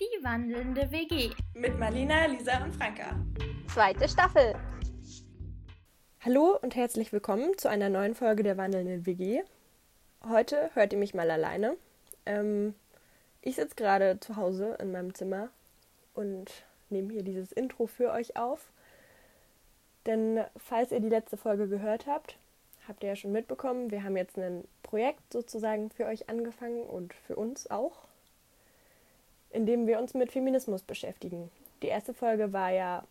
Die wandelnde WG. Mit Marlina, Lisa und Franka. Zweite Staffel. Hallo und herzlich willkommen zu einer neuen Folge der wandelnden WG. Heute hört ihr mich mal alleine. Ähm, ich sitze gerade zu Hause in meinem Zimmer und nehme hier dieses Intro für euch auf. Denn falls ihr die letzte Folge gehört habt, habt ihr ja schon mitbekommen, wir haben jetzt ein Projekt sozusagen für euch angefangen und für uns auch, in dem wir uns mit Feminismus beschäftigen. Die erste Folge war ja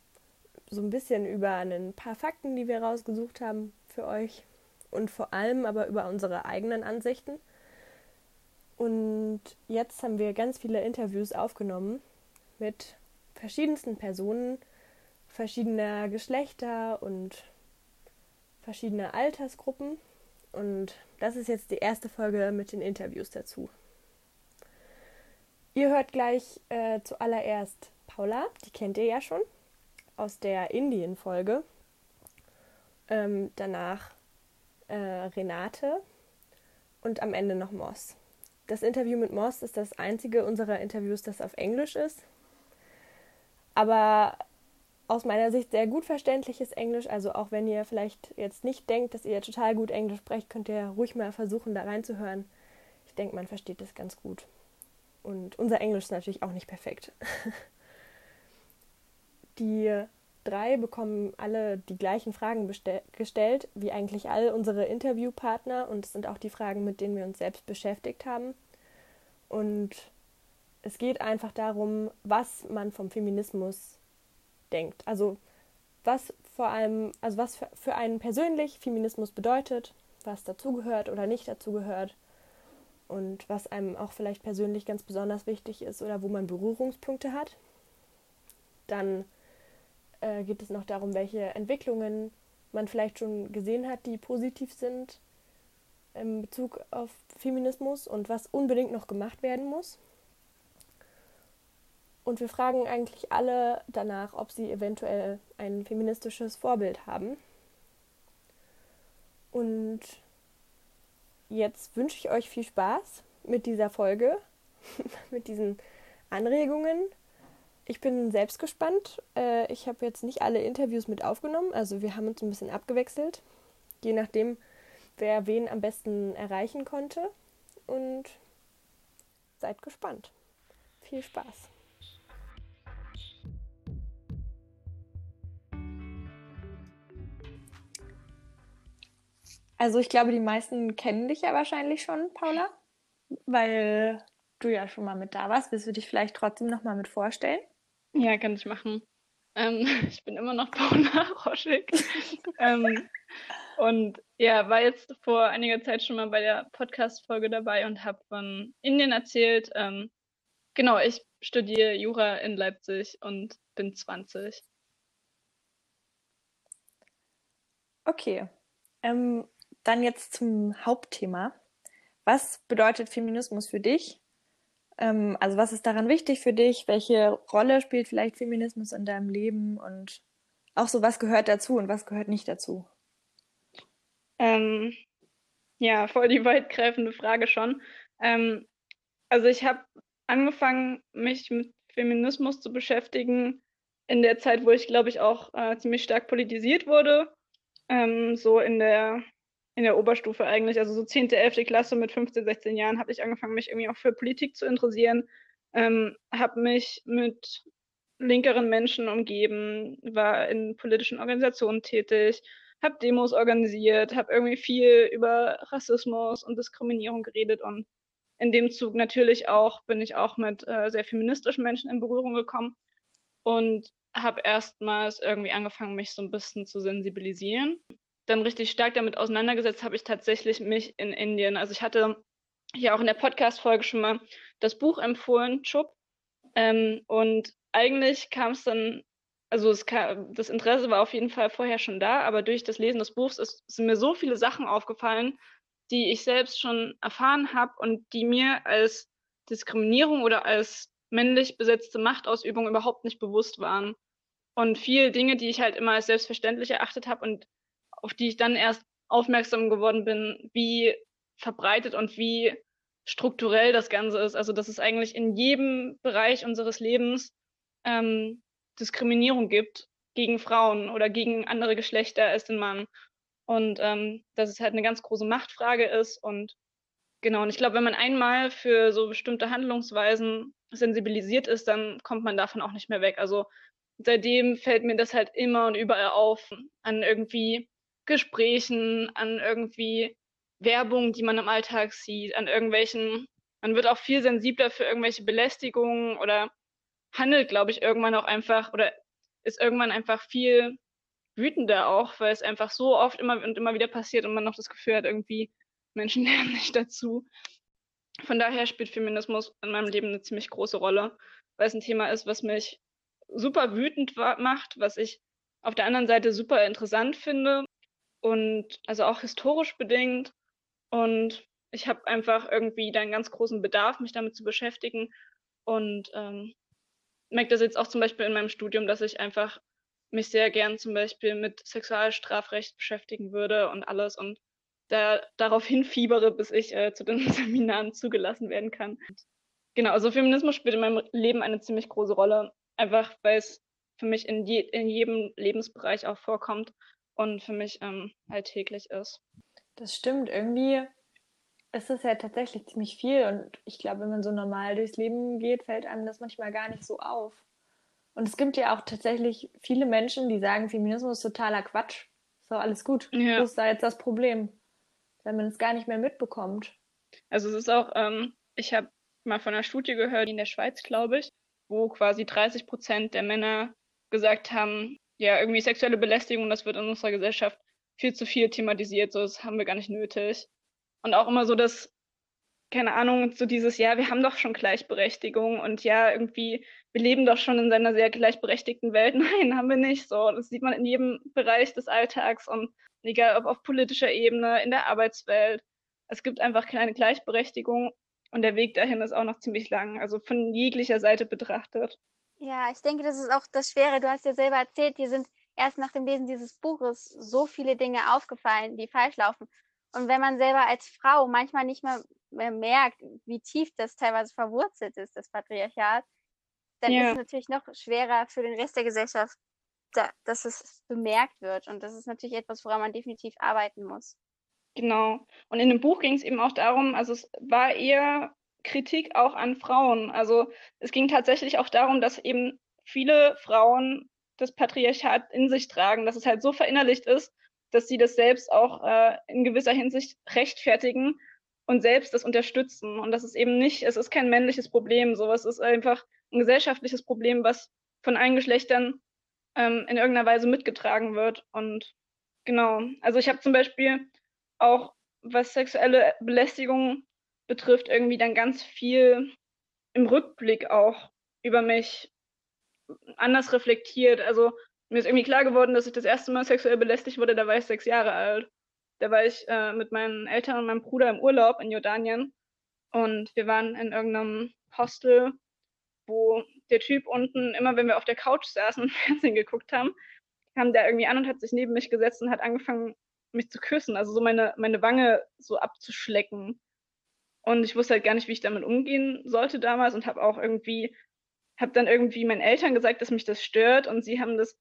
so ein bisschen über ein paar Fakten, die wir rausgesucht haben für euch und vor allem aber über unsere eigenen Ansichten. Und jetzt haben wir ganz viele Interviews aufgenommen mit verschiedensten Personen verschiedener Geschlechter und verschiedener Altersgruppen. Und das ist jetzt die erste Folge mit den Interviews dazu. Ihr hört gleich äh, zuallererst Paula, die kennt ihr ja schon aus der Indien-Folge. Ähm, danach äh, Renate und am Ende noch Moss. Das Interview mit Moss ist das einzige unserer Interviews, das auf Englisch ist. Aber aus meiner Sicht sehr gut verständliches Englisch. Also auch wenn ihr vielleicht jetzt nicht denkt, dass ihr total gut Englisch sprecht, könnt ihr ruhig mal versuchen, da reinzuhören. Ich denke, man versteht das ganz gut. Und unser Englisch ist natürlich auch nicht perfekt. die drei bekommen alle die gleichen Fragen gestellt, wie eigentlich all unsere Interviewpartner. Und es sind auch die Fragen, mit denen wir uns selbst beschäftigt haben. Und es geht einfach darum, was man vom Feminismus denkt. Also was vor allem, also was für, für einen persönlich Feminismus bedeutet, was dazugehört oder nicht dazugehört und was einem auch vielleicht persönlich ganz besonders wichtig ist oder wo man Berührungspunkte hat. Dann äh, geht es noch darum, welche Entwicklungen man vielleicht schon gesehen hat, die positiv sind in Bezug auf Feminismus und was unbedingt noch gemacht werden muss. Und wir fragen eigentlich alle danach, ob sie eventuell ein feministisches Vorbild haben. Und jetzt wünsche ich euch viel Spaß mit dieser Folge, mit diesen Anregungen ich bin selbst gespannt. Äh, ich habe jetzt nicht alle Interviews mit aufgenommen. Also wir haben uns ein bisschen abgewechselt. Je nachdem, wer wen am besten erreichen konnte. Und seid gespannt. Viel Spaß. Also ich glaube, die meisten kennen dich ja wahrscheinlich schon, Paula, weil du ja schon mal mit da warst. Willst du dich vielleicht trotzdem noch mal mit vorstellen? Ja, kann ich machen. Ähm, ich bin immer noch Paula Roschig. ähm, und ja, war jetzt vor einiger Zeit schon mal bei der Podcast-Folge dabei und habe von Indien erzählt. Ähm, genau, ich studiere Jura in Leipzig und bin 20. Okay. Ähm, dann jetzt zum Hauptthema. Was bedeutet Feminismus für dich? Ähm, also was ist daran wichtig für dich? Welche Rolle spielt vielleicht Feminismus in deinem Leben? Und auch so, was gehört dazu und was gehört nicht dazu? Ähm, ja, voll die weitgreifende Frage schon. Ähm, also ich habe angefangen, mich mit Feminismus zu beschäftigen in der Zeit, wo ich, glaube ich, auch äh, ziemlich stark politisiert wurde. Ähm, so in der in der Oberstufe eigentlich, also so 10., 11. Klasse mit 15, 16 Jahren, habe ich angefangen, mich irgendwie auch für Politik zu interessieren, ähm, habe mich mit linkeren Menschen umgeben, war in politischen Organisationen tätig, habe Demos organisiert, habe irgendwie viel über Rassismus und Diskriminierung geredet und in dem Zug natürlich auch bin ich auch mit äh, sehr feministischen Menschen in Berührung gekommen und habe erstmals irgendwie angefangen, mich so ein bisschen zu sensibilisieren dann richtig stark damit auseinandergesetzt habe ich tatsächlich mich in Indien. Also ich hatte hier auch in der Podcast-Folge schon mal das Buch empfohlen, Chup. Ähm, und eigentlich kam es dann, also es kam, das Interesse war auf jeden Fall vorher schon da, aber durch das Lesen des Buchs ist, sind mir so viele Sachen aufgefallen, die ich selbst schon erfahren habe und die mir als Diskriminierung oder als männlich besetzte Machtausübung überhaupt nicht bewusst waren. Und viele Dinge, die ich halt immer als selbstverständlich erachtet habe und auf die ich dann erst aufmerksam geworden bin, wie verbreitet und wie strukturell das Ganze ist. Also dass es eigentlich in jedem Bereich unseres Lebens ähm, Diskriminierung gibt gegen Frauen oder gegen andere Geschlechter als den Mann. Und ähm, dass es halt eine ganz große Machtfrage ist. Und genau, und ich glaube, wenn man einmal für so bestimmte Handlungsweisen sensibilisiert ist, dann kommt man davon auch nicht mehr weg. Also seitdem fällt mir das halt immer und überall auf an irgendwie Gesprächen, an irgendwie Werbung, die man im Alltag sieht, an irgendwelchen, man wird auch viel sensibler für irgendwelche Belästigungen oder handelt, glaube ich, irgendwann auch einfach oder ist irgendwann einfach viel wütender auch, weil es einfach so oft immer und immer wieder passiert und man noch das Gefühl hat, irgendwie Menschen lernen nicht dazu. Von daher spielt Feminismus in meinem Leben eine ziemlich große Rolle, weil es ein Thema ist, was mich super wütend macht, was ich auf der anderen Seite super interessant finde und also auch historisch bedingt. Und ich habe einfach irgendwie da einen ganz großen Bedarf, mich damit zu beschäftigen und ähm, merke das jetzt auch zum Beispiel in meinem Studium, dass ich einfach mich sehr gern zum Beispiel mit Sexualstrafrecht beschäftigen würde und alles und da darauf hinfiebere, bis ich äh, zu den Seminaren zugelassen werden kann. Genau, also Feminismus spielt in meinem Leben eine ziemlich große Rolle, einfach weil es für mich in, je, in jedem Lebensbereich auch vorkommt und für mich ähm, alltäglich ist. Das stimmt, irgendwie ist es ja tatsächlich ziemlich viel und ich glaube, wenn man so normal durchs Leben geht, fällt einem das manchmal gar nicht so auf. Und es gibt ja auch tatsächlich viele Menschen, die sagen, Feminismus ist totaler Quatsch. So, alles gut. Ja. Wo ist da jetzt das Problem? Wenn man es gar nicht mehr mitbekommt. Also es ist auch, ähm, ich habe mal von einer Studie gehört, in der Schweiz, glaube ich, wo quasi 30 Prozent der Männer gesagt haben, ja, irgendwie sexuelle Belästigung, das wird in unserer Gesellschaft viel zu viel thematisiert, so das haben wir gar nicht nötig. Und auch immer so das, keine Ahnung, so dieses, ja, wir haben doch schon Gleichberechtigung und ja, irgendwie, wir leben doch schon in seiner sehr gleichberechtigten Welt. Nein, haben wir nicht so. Das sieht man in jedem Bereich des Alltags und egal ob auf politischer Ebene, in der Arbeitswelt. Es gibt einfach keine Gleichberechtigung und der Weg dahin ist auch noch ziemlich lang, also von jeglicher Seite betrachtet. Ja, ich denke, das ist auch das Schwere. Du hast ja selber erzählt, dir sind erst nach dem Lesen dieses Buches so viele Dinge aufgefallen, die falsch laufen. Und wenn man selber als Frau manchmal nicht mehr, mehr merkt, wie tief das teilweise verwurzelt ist, das Patriarchat, dann ja. ist es natürlich noch schwerer für den Rest der Gesellschaft, da, dass es bemerkt wird. Und das ist natürlich etwas, woran man definitiv arbeiten muss. Genau. Und in dem Buch ging es eben auch darum, also es war eher Kritik auch an Frauen. Also es ging tatsächlich auch darum, dass eben viele Frauen das Patriarchat in sich tragen, dass es halt so verinnerlicht ist, dass sie das selbst auch äh, in gewisser Hinsicht rechtfertigen und selbst das unterstützen. Und das ist eben nicht, es ist kein männliches Problem, sowas ist einfach ein gesellschaftliches Problem, was von allen Geschlechtern ähm, in irgendeiner Weise mitgetragen wird. Und genau, also ich habe zum Beispiel auch, was sexuelle Belästigung betrifft, irgendwie dann ganz viel im Rückblick auch über mich anders reflektiert. Also mir ist irgendwie klar geworden, dass ich das erste Mal sexuell belästigt wurde, da war ich sechs Jahre alt. Da war ich äh, mit meinen Eltern und meinem Bruder im Urlaub in Jordanien und wir waren in irgendeinem Hostel, wo der Typ unten, immer wenn wir auf der Couch saßen und Fernsehen geguckt haben, kam der irgendwie an und hat sich neben mich gesetzt und hat angefangen, mich zu küssen, also so meine, meine Wange so abzuschlecken. Und ich wusste halt gar nicht, wie ich damit umgehen sollte damals und habe auch irgendwie, habe dann irgendwie meinen Eltern gesagt, dass mich das stört und sie haben das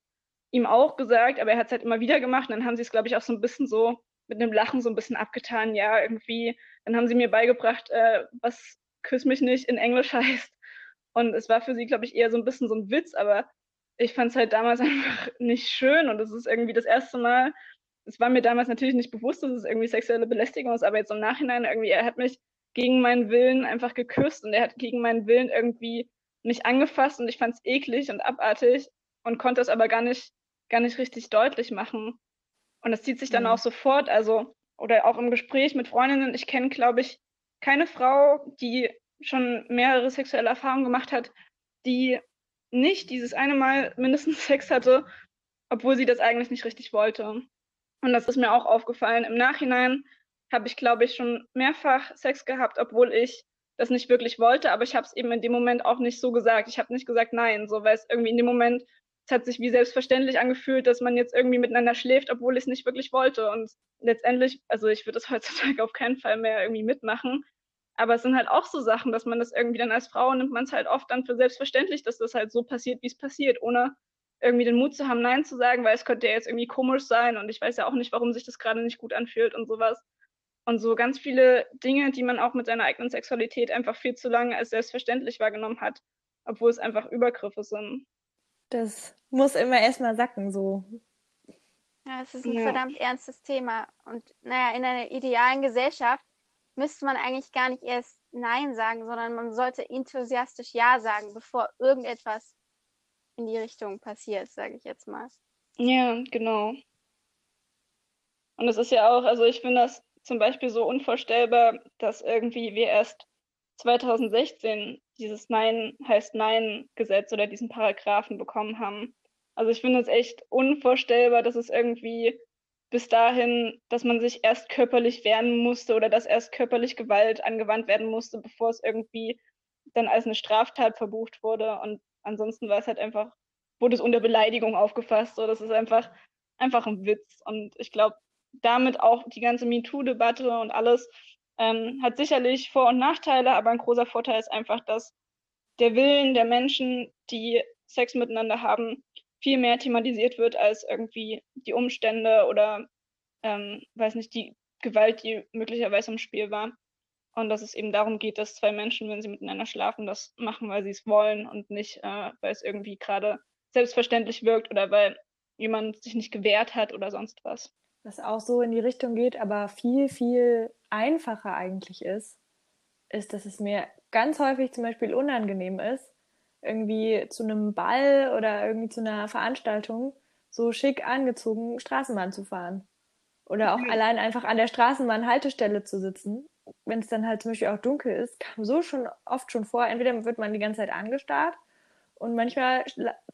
ihm auch gesagt, aber er hat es halt immer wieder gemacht und dann haben sie es, glaube ich, auch so ein bisschen so mit einem Lachen so ein bisschen abgetan, ja, irgendwie. Dann haben sie mir beigebracht, äh, was küss mich nicht in Englisch heißt. Und es war für sie, glaube ich, eher so ein bisschen so ein Witz, aber ich fand es halt damals einfach nicht schön und es ist irgendwie das erste Mal, es war mir damals natürlich nicht bewusst, dass es irgendwie sexuelle Belästigung ist, aber jetzt im Nachhinein irgendwie, er hat mich gegen meinen Willen einfach geküsst und er hat gegen meinen Willen irgendwie mich angefasst und ich fand es eklig und abartig und konnte es aber gar nicht, gar nicht richtig deutlich machen. Und das zieht sich dann mhm. auch sofort, also, oder auch im Gespräch mit Freundinnen. Ich kenne, glaube ich, keine Frau, die schon mehrere sexuelle Erfahrungen gemacht hat, die nicht dieses eine Mal mindestens Sex hatte, obwohl sie das eigentlich nicht richtig wollte. Und das ist mir auch aufgefallen. Im Nachhinein habe ich, glaube ich, schon mehrfach Sex gehabt, obwohl ich das nicht wirklich wollte, aber ich habe es eben in dem Moment auch nicht so gesagt. Ich habe nicht gesagt nein, so weil es irgendwie in dem Moment es hat sich wie selbstverständlich angefühlt, dass man jetzt irgendwie miteinander schläft, obwohl ich es nicht wirklich wollte. Und letztendlich, also ich würde das heutzutage auf keinen Fall mehr irgendwie mitmachen. Aber es sind halt auch so Sachen, dass man das irgendwie dann als Frau nimmt man es halt oft dann für selbstverständlich, dass das halt so passiert, wie es passiert, ohne irgendwie den Mut zu haben, Nein zu sagen, weil es könnte ja jetzt irgendwie komisch sein und ich weiß ja auch nicht, warum sich das gerade nicht gut anfühlt und sowas. Und so ganz viele Dinge, die man auch mit seiner eigenen Sexualität einfach viel zu lange als selbstverständlich wahrgenommen hat, obwohl es einfach Übergriffe sind. Das muss immer erstmal sacken, so. Ja, es ist ein ja. verdammt ernstes Thema. Und naja, in einer idealen Gesellschaft müsste man eigentlich gar nicht erst Nein sagen, sondern man sollte enthusiastisch Ja sagen, bevor irgendetwas in die Richtung passiert, sage ich jetzt mal. Ja, genau. Und es ist ja auch, also ich finde das zum Beispiel so unvorstellbar, dass irgendwie wir erst 2016 dieses Nein heißt Nein Gesetz oder diesen Paragraphen bekommen haben. Also ich finde es echt unvorstellbar, dass es irgendwie bis dahin, dass man sich erst körperlich wehren musste oder dass erst körperlich Gewalt angewandt werden musste, bevor es irgendwie dann als eine Straftat verbucht wurde. Und ansonsten war es halt einfach, wurde es unter Beleidigung aufgefasst. So, das ist einfach, einfach ein Witz. Und ich glaube, damit auch die ganze MeToo-Debatte und alles ähm, hat sicherlich Vor- und Nachteile, aber ein großer Vorteil ist einfach, dass der Willen der Menschen, die Sex miteinander haben, viel mehr thematisiert wird als irgendwie die Umstände oder, ähm, weiß nicht, die Gewalt, die möglicherweise im Spiel war. Und dass es eben darum geht, dass zwei Menschen, wenn sie miteinander schlafen, das machen, weil sie es wollen und nicht, äh, weil es irgendwie gerade selbstverständlich wirkt oder weil jemand sich nicht gewehrt hat oder sonst was. Was auch so in die Richtung geht, aber viel, viel einfacher eigentlich ist, ist, dass es mir ganz häufig zum Beispiel unangenehm ist, irgendwie zu einem Ball oder irgendwie zu einer Veranstaltung so schick angezogen Straßenbahn zu fahren. Oder auch mhm. allein einfach an der Straßenbahnhaltestelle zu sitzen. Wenn es dann halt zum Beispiel auch dunkel ist, kam so schon oft schon vor, entweder wird man die ganze Zeit angestarrt und manchmal,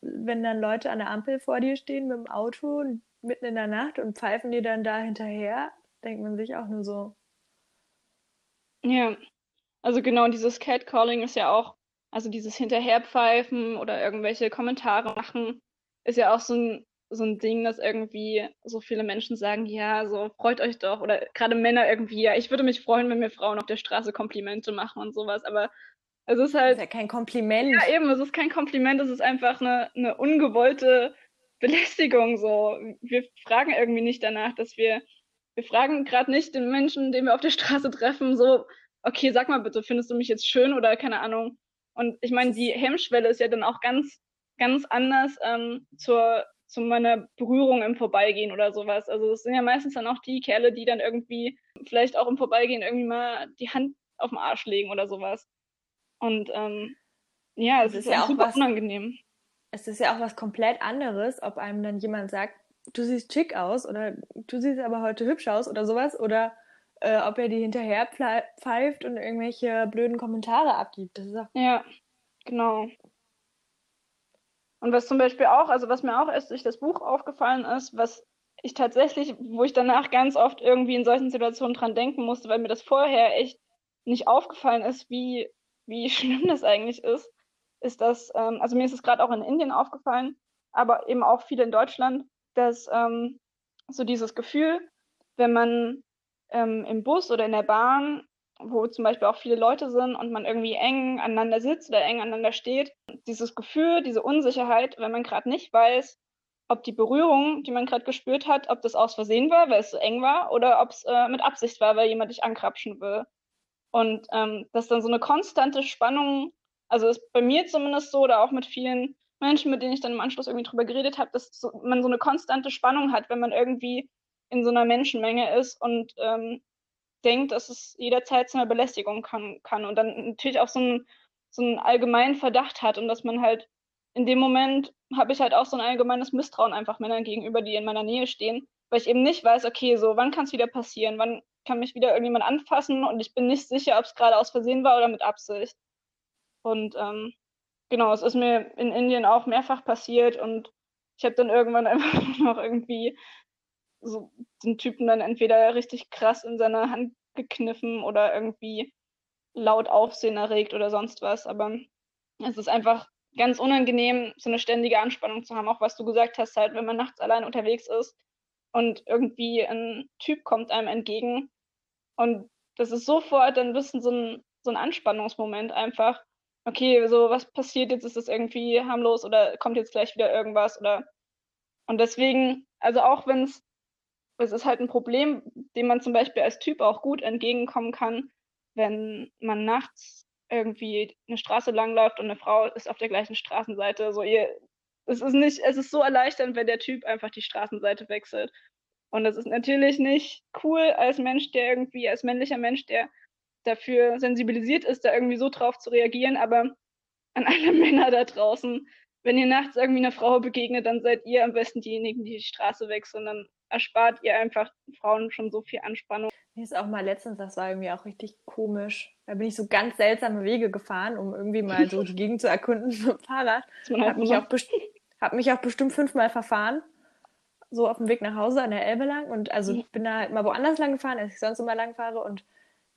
wenn dann Leute an der Ampel vor dir stehen mit dem Auto mitten in der Nacht und pfeifen dir dann da hinterher, denkt man sich auch nur so. Ja, also genau dieses Catcalling ist ja auch also dieses Hinterherpfeifen oder irgendwelche Kommentare machen, ist ja auch so ein, so ein Ding, dass irgendwie so viele Menschen sagen, ja, so freut euch doch. Oder gerade Männer irgendwie, ja, ich würde mich freuen, wenn mir Frauen auf der Straße Komplimente machen und sowas. Aber es ist halt. Das ist ja kein Kompliment. Ja, eben, es ist kein Kompliment, es ist einfach eine, eine ungewollte Belästigung. So. Wir fragen irgendwie nicht danach, dass wir. Wir fragen gerade nicht den Menschen, den wir auf der Straße treffen, so, okay, sag mal bitte, findest du mich jetzt schön oder keine Ahnung, und ich meine, die Hemmschwelle ist ja dann auch ganz, ganz anders ähm, zur, zu meiner Berührung im Vorbeigehen oder sowas. Also es sind ja meistens dann auch die Kerle, die dann irgendwie vielleicht auch im Vorbeigehen irgendwie mal die Hand auf den Arsch legen oder sowas. Und ähm, ja, es ist, ist ja auch super was, unangenehm. Es ist ja auch was komplett anderes, ob einem dann jemand sagt, du siehst schick aus oder du siehst aber heute hübsch aus oder sowas oder äh, ob er die hinterher pfeift und irgendwelche blöden Kommentare abgibt. Das ist auch ja, genau. Und was zum Beispiel auch, also was mir auch erst durch das Buch aufgefallen ist, was ich tatsächlich, wo ich danach ganz oft irgendwie in solchen Situationen dran denken musste, weil mir das vorher echt nicht aufgefallen ist, wie, wie schlimm das eigentlich ist, ist das, ähm, also mir ist es gerade auch in Indien aufgefallen, aber eben auch viel in Deutschland, dass ähm, so dieses Gefühl, wenn man ähm, im Bus oder in der Bahn, wo zum Beispiel auch viele Leute sind und man irgendwie eng aneinander sitzt oder eng aneinander steht, dieses Gefühl, diese Unsicherheit, wenn man gerade nicht weiß, ob die Berührung, die man gerade gespürt hat, ob das aus Versehen war, weil es so eng war, oder ob es äh, mit Absicht war, weil jemand dich ankrapschen will. Und ähm, dass dann so eine konstante Spannung, also ist bei mir zumindest so, oder auch mit vielen Menschen, mit denen ich dann im Anschluss irgendwie drüber geredet habe, dass so, man so eine konstante Spannung hat, wenn man irgendwie in so einer Menschenmenge ist und ähm, denkt, dass es jederzeit zu einer Belästigung kann, kann und dann natürlich auch so einen, so einen allgemeinen Verdacht hat und dass man halt in dem Moment habe ich halt auch so ein allgemeines Misstrauen einfach Männern gegenüber, die in meiner Nähe stehen, weil ich eben nicht weiß, okay, so wann kann es wieder passieren, wann kann mich wieder irgendjemand anfassen und ich bin nicht sicher, ob es gerade aus Versehen war oder mit Absicht. Und ähm, genau, es ist mir in Indien auch mehrfach passiert und ich habe dann irgendwann einfach noch irgendwie so den Typen dann entweder richtig krass in seiner Hand gekniffen oder irgendwie laut Aufsehen erregt oder sonst was. Aber es ist einfach ganz unangenehm, so eine ständige Anspannung zu haben, auch was du gesagt hast, halt, wenn man nachts allein unterwegs ist und irgendwie ein Typ kommt einem entgegen und das ist sofort dann ein bisschen so ein, so ein Anspannungsmoment einfach. Okay, so was passiert jetzt? Ist das irgendwie harmlos oder kommt jetzt gleich wieder irgendwas oder und deswegen, also auch wenn es es ist halt ein Problem, dem man zum Beispiel als Typ auch gut entgegenkommen kann, wenn man nachts irgendwie eine Straße langläuft und eine Frau ist auf der gleichen Straßenseite. So ihr, es ist nicht, es ist so erleichternd, wenn der Typ einfach die Straßenseite wechselt. Und das ist natürlich nicht cool als Mensch, der irgendwie, als männlicher Mensch, der dafür sensibilisiert ist, da irgendwie so drauf zu reagieren, aber an alle Männer da draußen, wenn ihr nachts irgendwie einer Frau begegnet, dann seid ihr am besten diejenigen, die die Straße wechseln, dann erspart ihr einfach Frauen schon so viel Anspannung. Mir ist auch mal letztens, das war irgendwie auch richtig komisch. Da bin ich so ganz seltsame Wege gefahren, um irgendwie mal so die Gegend zu erkunden mit dem Fahrrad. Hab mich, auch hab mich auch bestimmt fünfmal verfahren. So auf dem Weg nach Hause an der Elbe lang. Und also ich bin da halt mal woanders lang gefahren, als ich sonst immer lang fahre. Und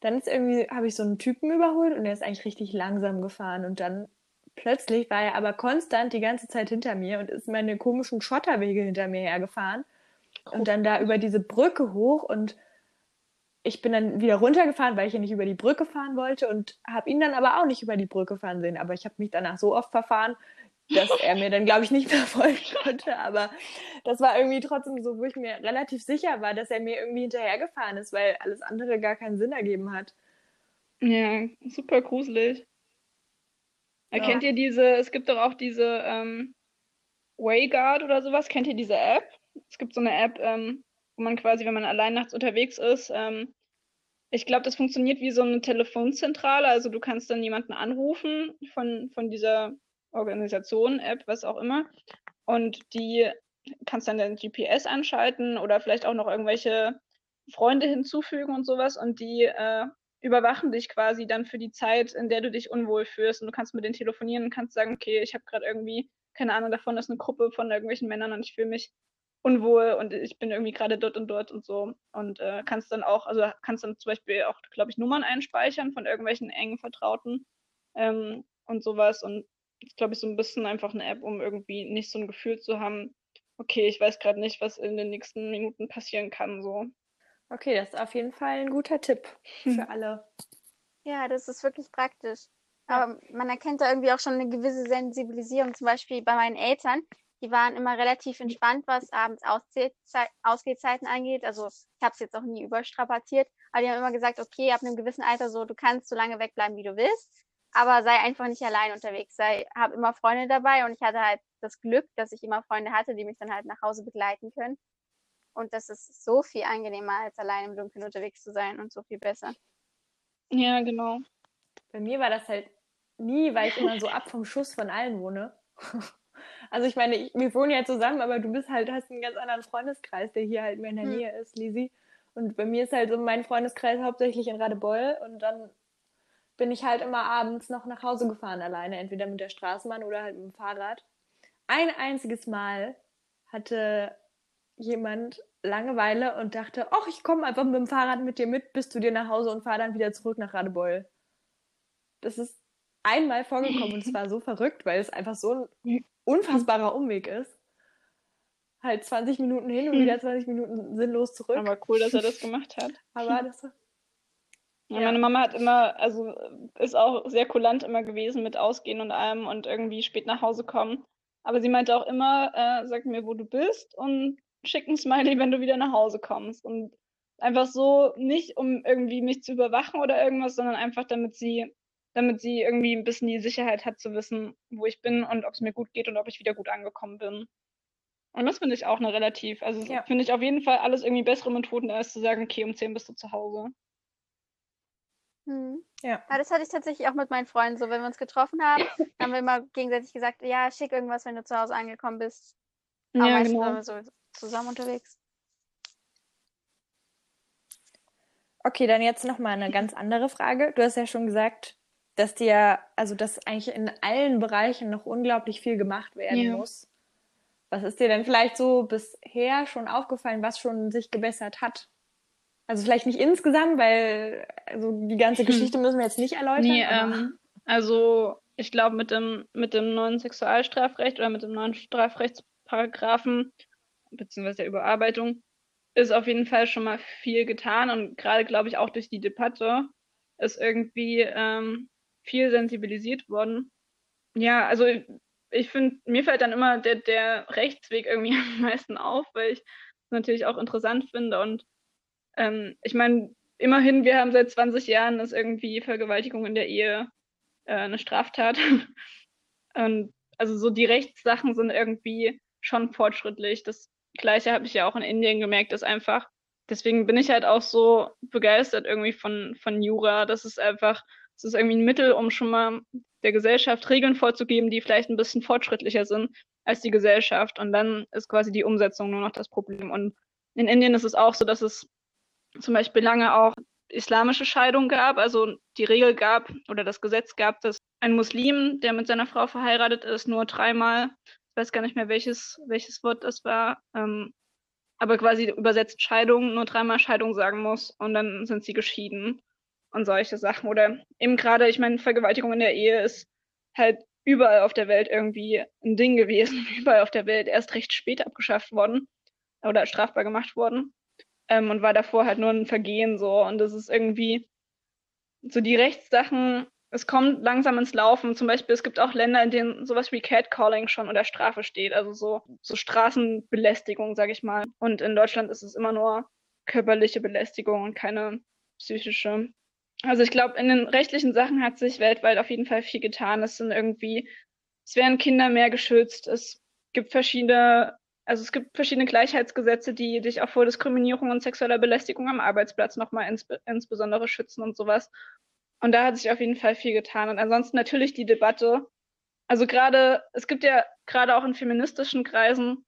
dann ist irgendwie, habe ich so einen Typen überholt und der ist eigentlich richtig langsam gefahren. Und dann plötzlich war er aber konstant die ganze Zeit hinter mir und ist meine komischen Schotterwege hinter mir hergefahren. Und dann da über diese Brücke hoch und ich bin dann wieder runtergefahren, weil ich ja nicht über die Brücke fahren wollte und habe ihn dann aber auch nicht über die Brücke fahren sehen. Aber ich habe mich danach so oft verfahren, dass er mir dann, glaube ich, nicht mehr folgen konnte. Aber das war irgendwie trotzdem so, wo ich mir relativ sicher war, dass er mir irgendwie hinterhergefahren ist, weil alles andere gar keinen Sinn ergeben hat. Ja, super gruselig. Ja. Kennt ihr diese, es gibt doch auch diese ähm, Wayguard oder sowas, kennt ihr diese App? Es gibt so eine App, ähm, wo man quasi, wenn man allein nachts unterwegs ist, ähm, ich glaube, das funktioniert wie so eine Telefonzentrale. Also du kannst dann jemanden anrufen von, von dieser Organisation, App, was auch immer. Und die kannst dann dein GPS anschalten oder vielleicht auch noch irgendwelche Freunde hinzufügen und sowas. Und die äh, überwachen dich quasi dann für die Zeit, in der du dich unwohl fühlst. Und du kannst mit denen telefonieren und kannst sagen, okay, ich habe gerade irgendwie keine Ahnung davon, dass eine Gruppe von irgendwelchen Männern und ich fühle mich unwohl und ich bin irgendwie gerade dort und dort und so. Und äh, kannst dann auch, also kannst dann zum Beispiel auch, glaube ich, Nummern einspeichern von irgendwelchen engen Vertrauten ähm, und sowas. Und ist, glaube ich, so ein bisschen einfach eine App, um irgendwie nicht so ein Gefühl zu haben, okay, ich weiß gerade nicht, was in den nächsten Minuten passieren kann. So. Okay, das ist auf jeden Fall ein guter Tipp für alle. Ja, das ist wirklich praktisch. Aber man erkennt da irgendwie auch schon eine gewisse Sensibilisierung, zum Beispiel bei meinen Eltern die waren immer relativ entspannt, was abends Ausgehzeiten angeht. Also ich habe es jetzt auch nie überstrapaziert, aber die haben immer gesagt, okay, ab einem gewissen Alter so, du kannst so lange wegbleiben, wie du willst, aber sei einfach nicht allein unterwegs. Sei, hab immer Freunde dabei und ich hatte halt das Glück, dass ich immer Freunde hatte, die mich dann halt nach Hause begleiten können. Und das ist so viel angenehmer, als allein im Dunkeln unterwegs zu sein und so viel besser. Ja, genau. Bei mir war das halt nie, weil ich immer so ab vom Schuss von allen wohne. Also ich meine, ich, wir wohnen ja zusammen, aber du bist halt, hast einen ganz anderen Freundeskreis, der hier halt mehr in der hm. Nähe ist, Lisi. Und bei mir ist halt so mein Freundeskreis hauptsächlich in Radebeul und dann bin ich halt immer abends noch nach Hause gefahren alleine, entweder mit der Straßenbahn oder halt mit dem Fahrrad. Ein einziges Mal hatte jemand Langeweile und dachte, ach, ich komme einfach mit dem Fahrrad mit dir mit, bis zu dir nach Hause und fahre dann wieder zurück nach Radebeul. Das ist einmal vorgekommen und es war so verrückt, weil es einfach so ein unfassbarer Umweg ist. Halt 20 Minuten hin und wieder 20 Minuten sinnlos zurück. Aber cool, dass er das gemacht hat. Aber das ja, ja. Meine Mama hat immer, also ist auch sehr kulant immer gewesen mit Ausgehen und allem und irgendwie spät nach Hause kommen. Aber sie meinte auch immer, äh, sag mir, wo du bist und schick ein Smiley, wenn du wieder nach Hause kommst. Und einfach so, nicht um irgendwie mich zu überwachen oder irgendwas, sondern einfach damit sie damit sie irgendwie ein bisschen die Sicherheit hat zu wissen, wo ich bin und ob es mir gut geht und ob ich wieder gut angekommen bin. Und das finde ich auch eine relativ, also ja. finde ich auf jeden Fall alles irgendwie bessere Methoden, als zu sagen, okay, um 10 bist du zu Hause. Hm. Ja. ja. Das hatte ich tatsächlich auch mit meinen Freunden so. Wenn wir uns getroffen haben, haben wir immer gegenseitig gesagt, ja, schick irgendwas, wenn du zu Hause angekommen bist. Aber ja, meistens genau. waren wir so zusammen unterwegs. Okay, dann jetzt nochmal eine ganz andere Frage. Du hast ja schon gesagt, dass dir, also dass eigentlich in allen Bereichen noch unglaublich viel gemacht werden ja. muss. Was ist dir denn vielleicht so bisher schon aufgefallen, was schon sich gebessert hat? Also vielleicht nicht insgesamt, weil also die ganze hm. Geschichte müssen wir jetzt nicht erläutern. Nee, ähm, also ich glaube mit dem mit dem neuen Sexualstrafrecht oder mit dem neuen Strafrechtsparagraphen beziehungsweise der Überarbeitung ist auf jeden Fall schon mal viel getan und gerade glaube ich auch durch die Debatte ist irgendwie ähm, viel sensibilisiert worden. Ja, also ich finde, mir fällt dann immer der, der Rechtsweg irgendwie am meisten auf, weil ich es natürlich auch interessant finde. Und ähm, ich meine, immerhin, wir haben seit 20 Jahren ist irgendwie Vergewaltigung in der Ehe äh, eine Straftat. Und also so die Rechtssachen sind irgendwie schon fortschrittlich. Das gleiche habe ich ja auch in Indien gemerkt, dass einfach, deswegen bin ich halt auch so begeistert irgendwie von, von Jura. Das ist einfach, es ist irgendwie ein Mittel, um schon mal der Gesellschaft Regeln vorzugeben, die vielleicht ein bisschen fortschrittlicher sind als die Gesellschaft. Und dann ist quasi die Umsetzung nur noch das Problem. Und in Indien ist es auch so, dass es zum Beispiel lange auch islamische Scheidung gab, also die Regel gab oder das Gesetz gab, dass ein Muslim, der mit seiner Frau verheiratet ist, nur dreimal, ich weiß gar nicht mehr welches, welches Wort das war, ähm, aber quasi übersetzt Scheidung, nur dreimal Scheidung sagen muss und dann sind sie geschieden und solche Sachen. Oder eben gerade, ich meine, Vergewaltigung in der Ehe ist halt überall auf der Welt irgendwie ein Ding gewesen, überall auf der Welt erst recht spät abgeschafft worden oder strafbar gemacht worden ähm, und war davor halt nur ein Vergehen so. Und das ist irgendwie so die Rechtssachen, es kommt langsam ins Laufen. Zum Beispiel, es gibt auch Länder, in denen sowas wie Catcalling schon unter Strafe steht, also so, so Straßenbelästigung, sag ich mal. Und in Deutschland ist es immer nur körperliche Belästigung und keine psychische. Also ich glaube, in den rechtlichen Sachen hat sich weltweit auf jeden Fall viel getan. Es sind irgendwie, es werden Kinder mehr geschützt. Es gibt verschiedene also es gibt verschiedene Gleichheitsgesetze, die dich auch vor Diskriminierung und sexueller Belästigung am Arbeitsplatz nochmal ins, insbesondere schützen und sowas. Und da hat sich auf jeden Fall viel getan. Und ansonsten natürlich die Debatte. Also gerade, es gibt ja gerade auch in feministischen Kreisen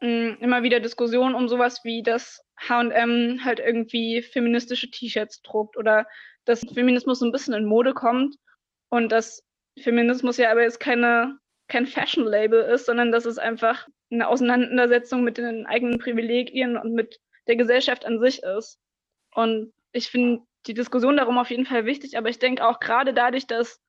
mh, mm, immer wieder Diskussionen um sowas wie, dass H&M halt irgendwie feministische T-Shirts druckt oder dass Feminismus so ein bisschen in Mode kommt und dass Feminismus ja aber jetzt keine kein Fashion-Label ist, sondern dass es einfach eine Auseinandersetzung mit den eigenen Privilegien und mit der Gesellschaft an sich ist. Und ich finde die Diskussion darum auf jeden Fall wichtig, aber ich denke auch gerade dadurch, dass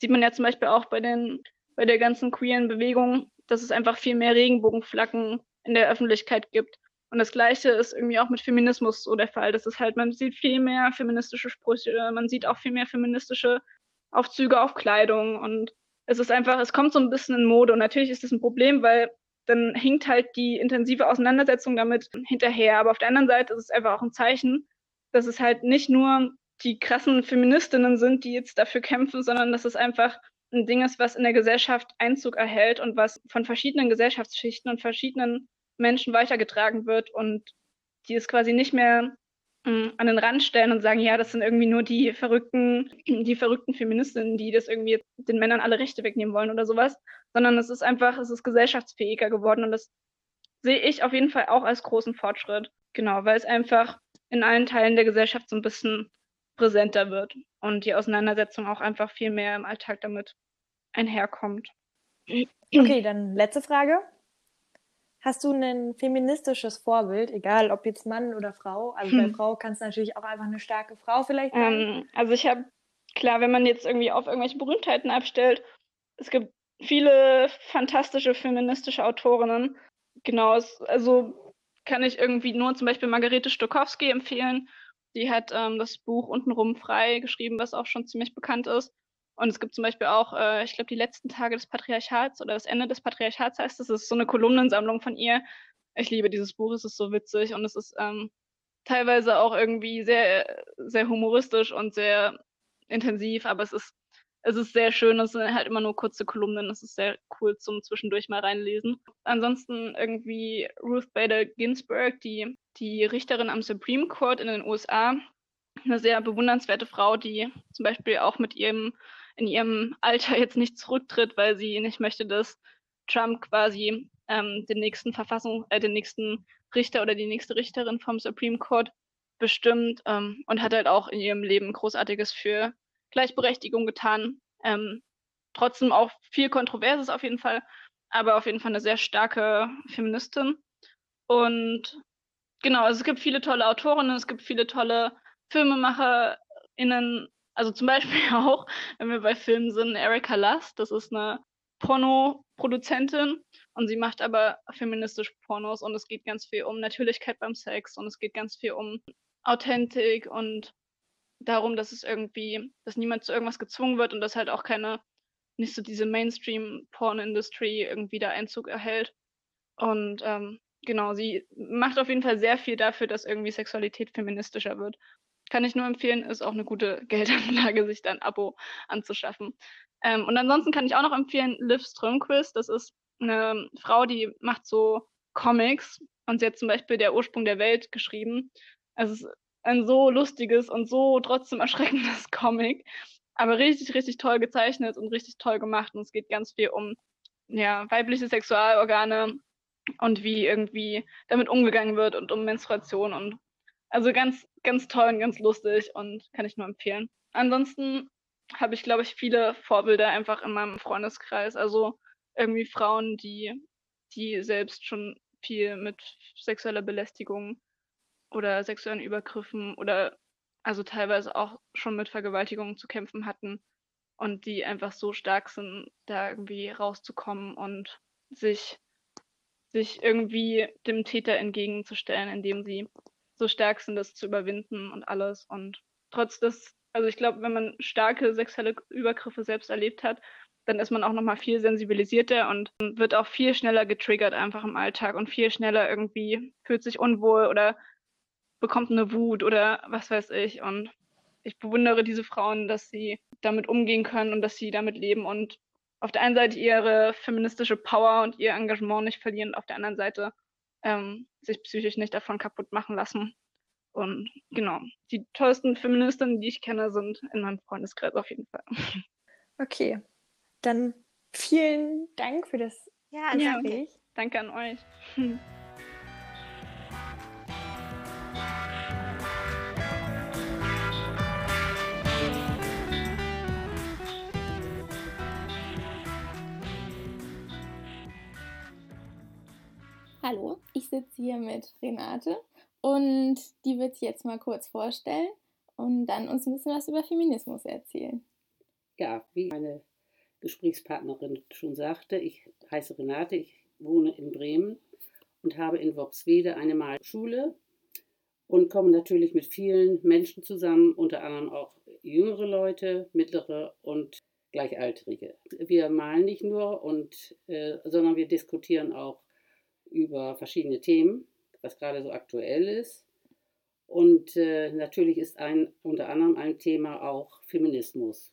sieht man ja zum Beispiel auch bei den bei der ganzen queeren Bewegung, dass es einfach viel mehr Regenbogenflaggen in der Öffentlichkeit gibt. Und das Gleiche ist irgendwie auch mit Feminismus so der Fall. Das ist halt, man sieht viel mehr feministische Sprüche, man sieht auch viel mehr feministische Aufzüge auf Kleidung und es ist einfach, es kommt so ein bisschen in Mode und natürlich ist das ein Problem, weil dann hinkt halt die intensive Auseinandersetzung damit hinterher. Aber auf der anderen Seite ist es einfach auch ein Zeichen, dass es halt nicht nur die krassen Feministinnen sind, die jetzt dafür kämpfen, sondern dass es einfach ein Ding ist, was in der Gesellschaft Einzug erhält und was von verschiedenen Gesellschaftsschichten und verschiedenen Menschen weitergetragen wird und die es quasi nicht mehr an den Rand stellen und sagen, ja, das sind irgendwie nur die verrückten, die verrückten Feministinnen, die das irgendwie den Männern alle Rechte wegnehmen wollen oder sowas, sondern es ist einfach, es ist gesellschaftsfähiger geworden und das sehe ich auf jeden Fall auch als großen Fortschritt. Genau, weil es einfach in allen Teilen der Gesellschaft so ein bisschen präsenter wird und die Auseinandersetzung auch einfach viel mehr im Alltag damit einherkommt. Okay, dann letzte Frage. Hast du ein feministisches Vorbild, egal ob jetzt Mann oder Frau? Also hm. bei Frau kann es natürlich auch einfach eine starke Frau vielleicht sein. Ähm, also ich habe, klar, wenn man jetzt irgendwie auf irgendwelche Berühmtheiten abstellt, es gibt viele fantastische feministische Autorinnen. Genau, es, also kann ich irgendwie nur zum Beispiel Margarete Stokowski empfehlen. Die hat ähm, das Buch Untenrum frei geschrieben, was auch schon ziemlich bekannt ist. Und es gibt zum Beispiel auch, äh, ich glaube, die letzten Tage des Patriarchats oder das Ende des Patriarchats heißt es. Ist so eine Kolumnensammlung von ihr. Ich liebe dieses Buch, es ist so witzig und es ist ähm, teilweise auch irgendwie sehr, sehr humoristisch und sehr intensiv, aber es ist, es ist sehr schön. Es sind halt immer nur kurze Kolumnen. Es ist sehr cool zum zwischendurch mal reinlesen. Ansonsten irgendwie Ruth Bader Ginsburg, die, die Richterin am Supreme Court in den USA. Eine sehr bewundernswerte Frau, die zum Beispiel auch mit ihrem in ihrem Alter jetzt nicht zurücktritt, weil sie nicht möchte, dass Trump quasi ähm, den nächsten Verfassung, äh, den nächsten Richter oder die nächste Richterin vom Supreme Court bestimmt ähm, und hat halt auch in ihrem Leben Großartiges für Gleichberechtigung getan. Ähm, trotzdem auch viel Kontroverses auf jeden Fall, aber auf jeden Fall eine sehr starke Feministin. Und genau, also es gibt viele tolle Autorinnen, es gibt viele tolle FilmemacherInnen, also zum Beispiel auch, wenn wir bei Filmen sind, Erika Lust, das ist eine Porno-Produzentin und sie macht aber feministische Pornos und es geht ganz viel um Natürlichkeit beim Sex und es geht ganz viel um Authentik und darum, dass es irgendwie, dass niemand zu irgendwas gezwungen wird und dass halt auch keine, nicht so diese Mainstream-Porn-Industrie irgendwie da Einzug erhält. Und ähm, genau, sie macht auf jeden Fall sehr viel dafür, dass irgendwie Sexualität feministischer wird. Kann ich nur empfehlen, ist auch eine gute Geldanlage, sich da ein Abo anzuschaffen. Ähm, und ansonsten kann ich auch noch empfehlen, Liv Strömquist. Das ist eine Frau, die macht so Comics und sie hat zum Beispiel Der Ursprung der Welt geschrieben. Es ist ein so lustiges und so trotzdem erschreckendes Comic, aber richtig, richtig toll gezeichnet und richtig toll gemacht. Und es geht ganz viel um ja, weibliche Sexualorgane und wie irgendwie damit umgegangen wird und um Menstruation und also ganz, ganz toll und ganz lustig und kann ich nur empfehlen. Ansonsten habe ich, glaube ich, viele Vorbilder einfach in meinem Freundeskreis. Also irgendwie Frauen, die, die selbst schon viel mit sexueller Belästigung oder sexuellen Übergriffen oder also teilweise auch schon mit Vergewaltigungen zu kämpfen hatten und die einfach so stark sind, da irgendwie rauszukommen und sich, sich irgendwie dem Täter entgegenzustellen, indem sie so stark sind, das zu überwinden und alles. Und trotz des, also ich glaube, wenn man starke sexuelle Übergriffe selbst erlebt hat, dann ist man auch nochmal viel sensibilisierter und wird auch viel schneller getriggert einfach im Alltag und viel schneller irgendwie fühlt sich unwohl oder bekommt eine Wut oder was weiß ich. Und ich bewundere diese Frauen, dass sie damit umgehen können und dass sie damit leben und auf der einen Seite ihre feministische Power und ihr Engagement nicht verlieren, auf der anderen Seite ähm, sich psychisch nicht davon kaputt machen lassen. Und genau, die tollsten Feministinnen, die ich kenne, sind in meinem Freundeskreis auf jeden Fall. Okay, dann vielen Dank für das Ja, Ja, danke. Danke an euch. Hallo, sitze hier mit Renate und die wird sich jetzt mal kurz vorstellen und dann uns ein bisschen was über Feminismus erzählen. Ja, wie meine Gesprächspartnerin schon sagte, ich heiße Renate, ich wohne in Bremen und habe in Worpswede eine Malschule und komme natürlich mit vielen Menschen zusammen, unter anderem auch jüngere Leute, mittlere und Gleichaltrige. Wir malen nicht nur, und, äh, sondern wir diskutieren auch über verschiedene Themen, was gerade so aktuell ist. Und äh, natürlich ist ein, unter anderem ein Thema auch Feminismus.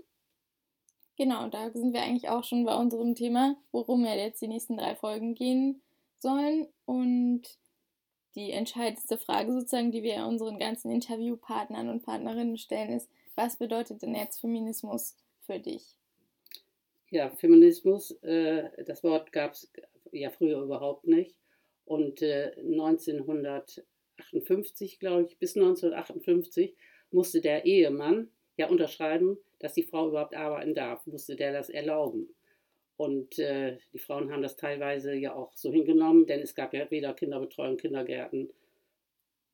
Genau, da sind wir eigentlich auch schon bei unserem Thema, worum ja jetzt die nächsten drei Folgen gehen sollen. Und die entscheidendste Frage sozusagen, die wir unseren ganzen Interviewpartnern und Partnerinnen stellen, ist, was bedeutet denn jetzt Feminismus für dich? Ja, Feminismus, äh, das Wort gab es ja früher überhaupt nicht. Und äh, 1958, glaube ich, bis 1958 musste der Ehemann ja unterschreiben, dass die Frau überhaupt arbeiten darf, musste der das erlauben. Und äh, die Frauen haben das teilweise ja auch so hingenommen, denn es gab ja weder Kinderbetreuung, Kindergärten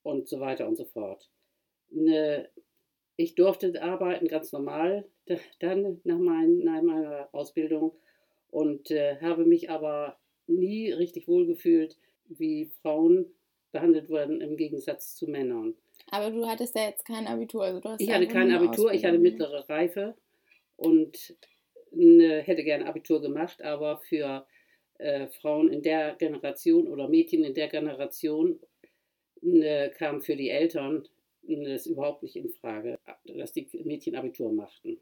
und so weiter und so fort. Ne, ich durfte arbeiten, ganz normal, da- dann nach, mein, nach meiner Ausbildung und äh, habe mich aber nie richtig wohlgefühlt, wie Frauen behandelt wurden im Gegensatz zu Männern. Aber du hattest ja jetzt kein Abitur, also du hast Ich hatte kein Abitur, ich hatte Ausbildung. mittlere Reife und ne, hätte gern Abitur gemacht, aber für äh, Frauen in der Generation oder Mädchen in der Generation ne, kam für die Eltern ne, es überhaupt nicht in Frage, dass die Mädchen Abitur machten.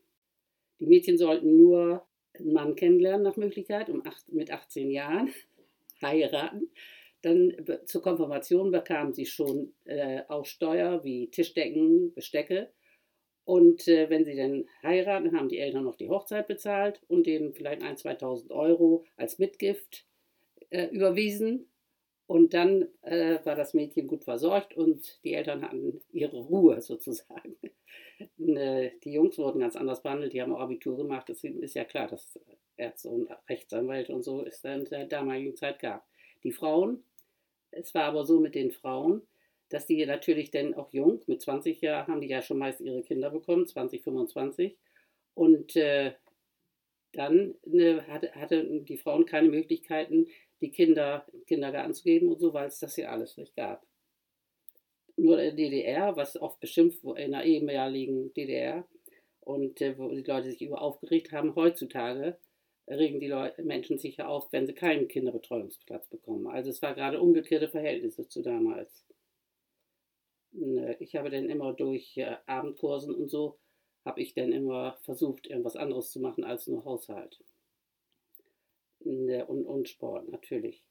Die Mädchen sollten nur einen Mann kennenlernen nach Möglichkeit um acht, mit 18 Jahren, heiraten. Dann zur Konfirmation bekamen sie schon äh, auch Steuer wie Tischdecken, Bestecke. Und äh, wenn sie dann heiraten, haben die Eltern noch die Hochzeit bezahlt und denen vielleicht 1.000, 2.000 Euro als Mitgift äh, überwiesen. Und dann äh, war das Mädchen gut versorgt und die Eltern hatten ihre Ruhe sozusagen. Ne, die Jungs wurden ganz anders behandelt, die haben auch Abitur gemacht. Es ist ja klar, dass Ärzte und Rechtsanwälte und so es in der damaligen Zeit gab. Die Frauen, es war aber so mit den Frauen, dass die natürlich dann auch jung, mit 20 Jahren haben die ja schon meist ihre Kinder bekommen, 20, 25. Und äh, dann ne, hatte, hatten die Frauen keine Möglichkeiten, die Kinder in den Kindergarten zu geben und so, weil es das ja alles nicht gab. nur in der DDR, was oft beschimpft wurde, in der ehemaligen DDR und äh, wo die Leute sich über aufgeregt haben. Heutzutage regen die Leute, Menschen sich ja auf, wenn sie keinen Kinderbetreuungsplatz bekommen. Also es war gerade umgekehrte Verhältnisse zu damals. Äh, ich habe dann immer durch äh, Abendkursen und so, habe ich dann immer versucht, irgendwas anderes zu machen als nur Haushalt. Und, und Sport natürlich.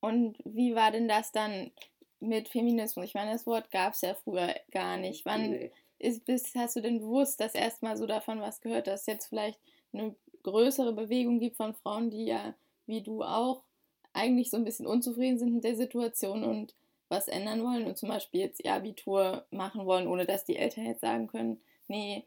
Und wie war denn das dann mit Feminismus? Ich meine, das Wort gab es ja früher gar nicht. Wann nee. ist, bist, hast du denn bewusst das erstmal so davon was gehört, dass jetzt vielleicht eine größere Bewegung gibt von Frauen, die ja, wie du auch, eigentlich so ein bisschen unzufrieden sind mit der Situation und was ändern wollen und zum Beispiel jetzt ihr Abitur machen wollen, ohne dass die Eltern jetzt sagen können, nee,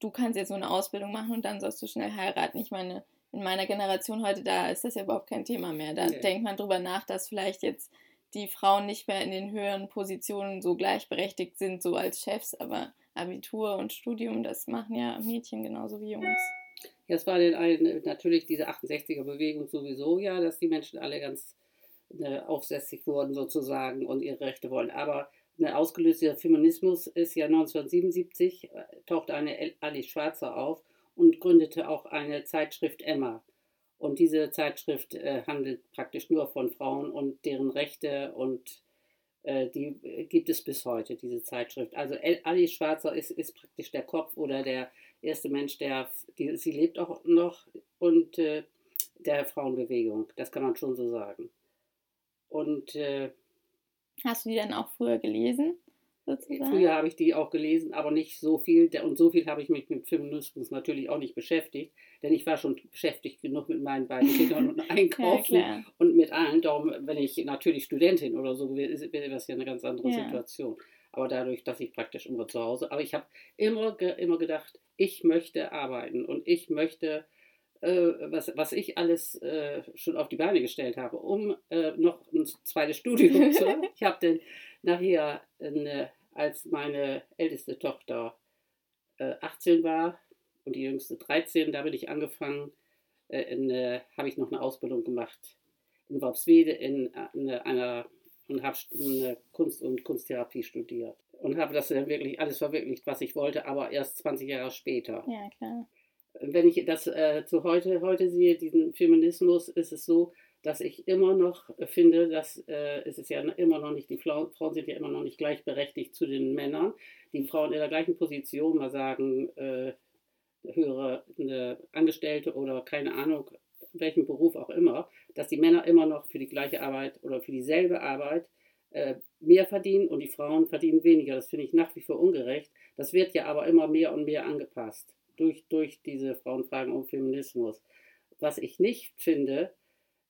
du kannst jetzt so eine Ausbildung machen und dann sollst du schnell heiraten. Ich meine, in meiner Generation heute, da ist das ja überhaupt kein Thema mehr. Da okay. denkt man drüber nach, dass vielleicht jetzt die Frauen nicht mehr in den höheren Positionen so gleichberechtigt sind, so als Chefs, aber Abitur und Studium, das machen ja Mädchen genauso wie Jungs. Ja, es war denn ein, natürlich diese 68er-Bewegung sowieso ja, dass die Menschen alle ganz äh, aufsässig wurden sozusagen und ihre Rechte wollen. Aber eine ausgelöste Feminismus ist ja 1977, äh, tauchte eine Alice Schwarzer auf und gründete auch eine Zeitschrift Emma. Und diese Zeitschrift äh, handelt praktisch nur von Frauen und deren Rechte und äh, die gibt es bis heute, diese Zeitschrift. Also Alice Schwarzer ist, ist praktisch der Kopf oder der erste Mensch, der, die, sie lebt auch noch und äh, der Frauenbewegung, das kann man schon so sagen. Und äh, hast du die dann auch früher gelesen? sozusagen? Früher habe ich die auch gelesen, aber nicht so viel. Und so viel habe ich mich mit Feminismus natürlich auch nicht beschäftigt, denn ich war schon beschäftigt genug mit meinen beiden Kindern und Einkaufen ja, und mit allen. Darum, wenn ich natürlich Studentin oder so wäre, wäre das ja eine ganz andere ja. Situation. Aber dadurch, dass ich praktisch immer zu Hause, aber ich habe immer, immer gedacht, ich möchte arbeiten und ich möchte äh, was, was ich alles äh, schon auf die Beine gestellt habe, um äh, noch ein zweites Studium zu haben. Ich habe dann nachher, eine, als meine älteste Tochter 18 äh, war und die jüngste 13, da bin ich angefangen, äh, habe ich noch eine Ausbildung gemacht in Worpswede in, in einer und habe eine Kunst- und Kunsttherapie studiert. Und habe das dann wirklich alles verwirklicht, was ich wollte, aber erst 20 Jahre später. Ja, klar wenn ich das äh, zu heute, heute sehe, diesen Feminismus, ist es so, dass ich immer noch finde, dass äh, es ist ja immer noch nicht, die Frauen, sind ja immer noch nicht gleichberechtigt zu den Männern. Die Frauen in der gleichen Position, mal sagen, äh, höhere eine Angestellte oder keine Ahnung, welchen Beruf auch immer, dass die Männer immer noch für die gleiche Arbeit oder für dieselbe Arbeit äh, mehr verdienen und die Frauen verdienen weniger. Das finde ich nach wie vor ungerecht. Das wird ja aber immer mehr und mehr angepasst durch, durch diese Frauenfragen um Feminismus. Was ich nicht finde,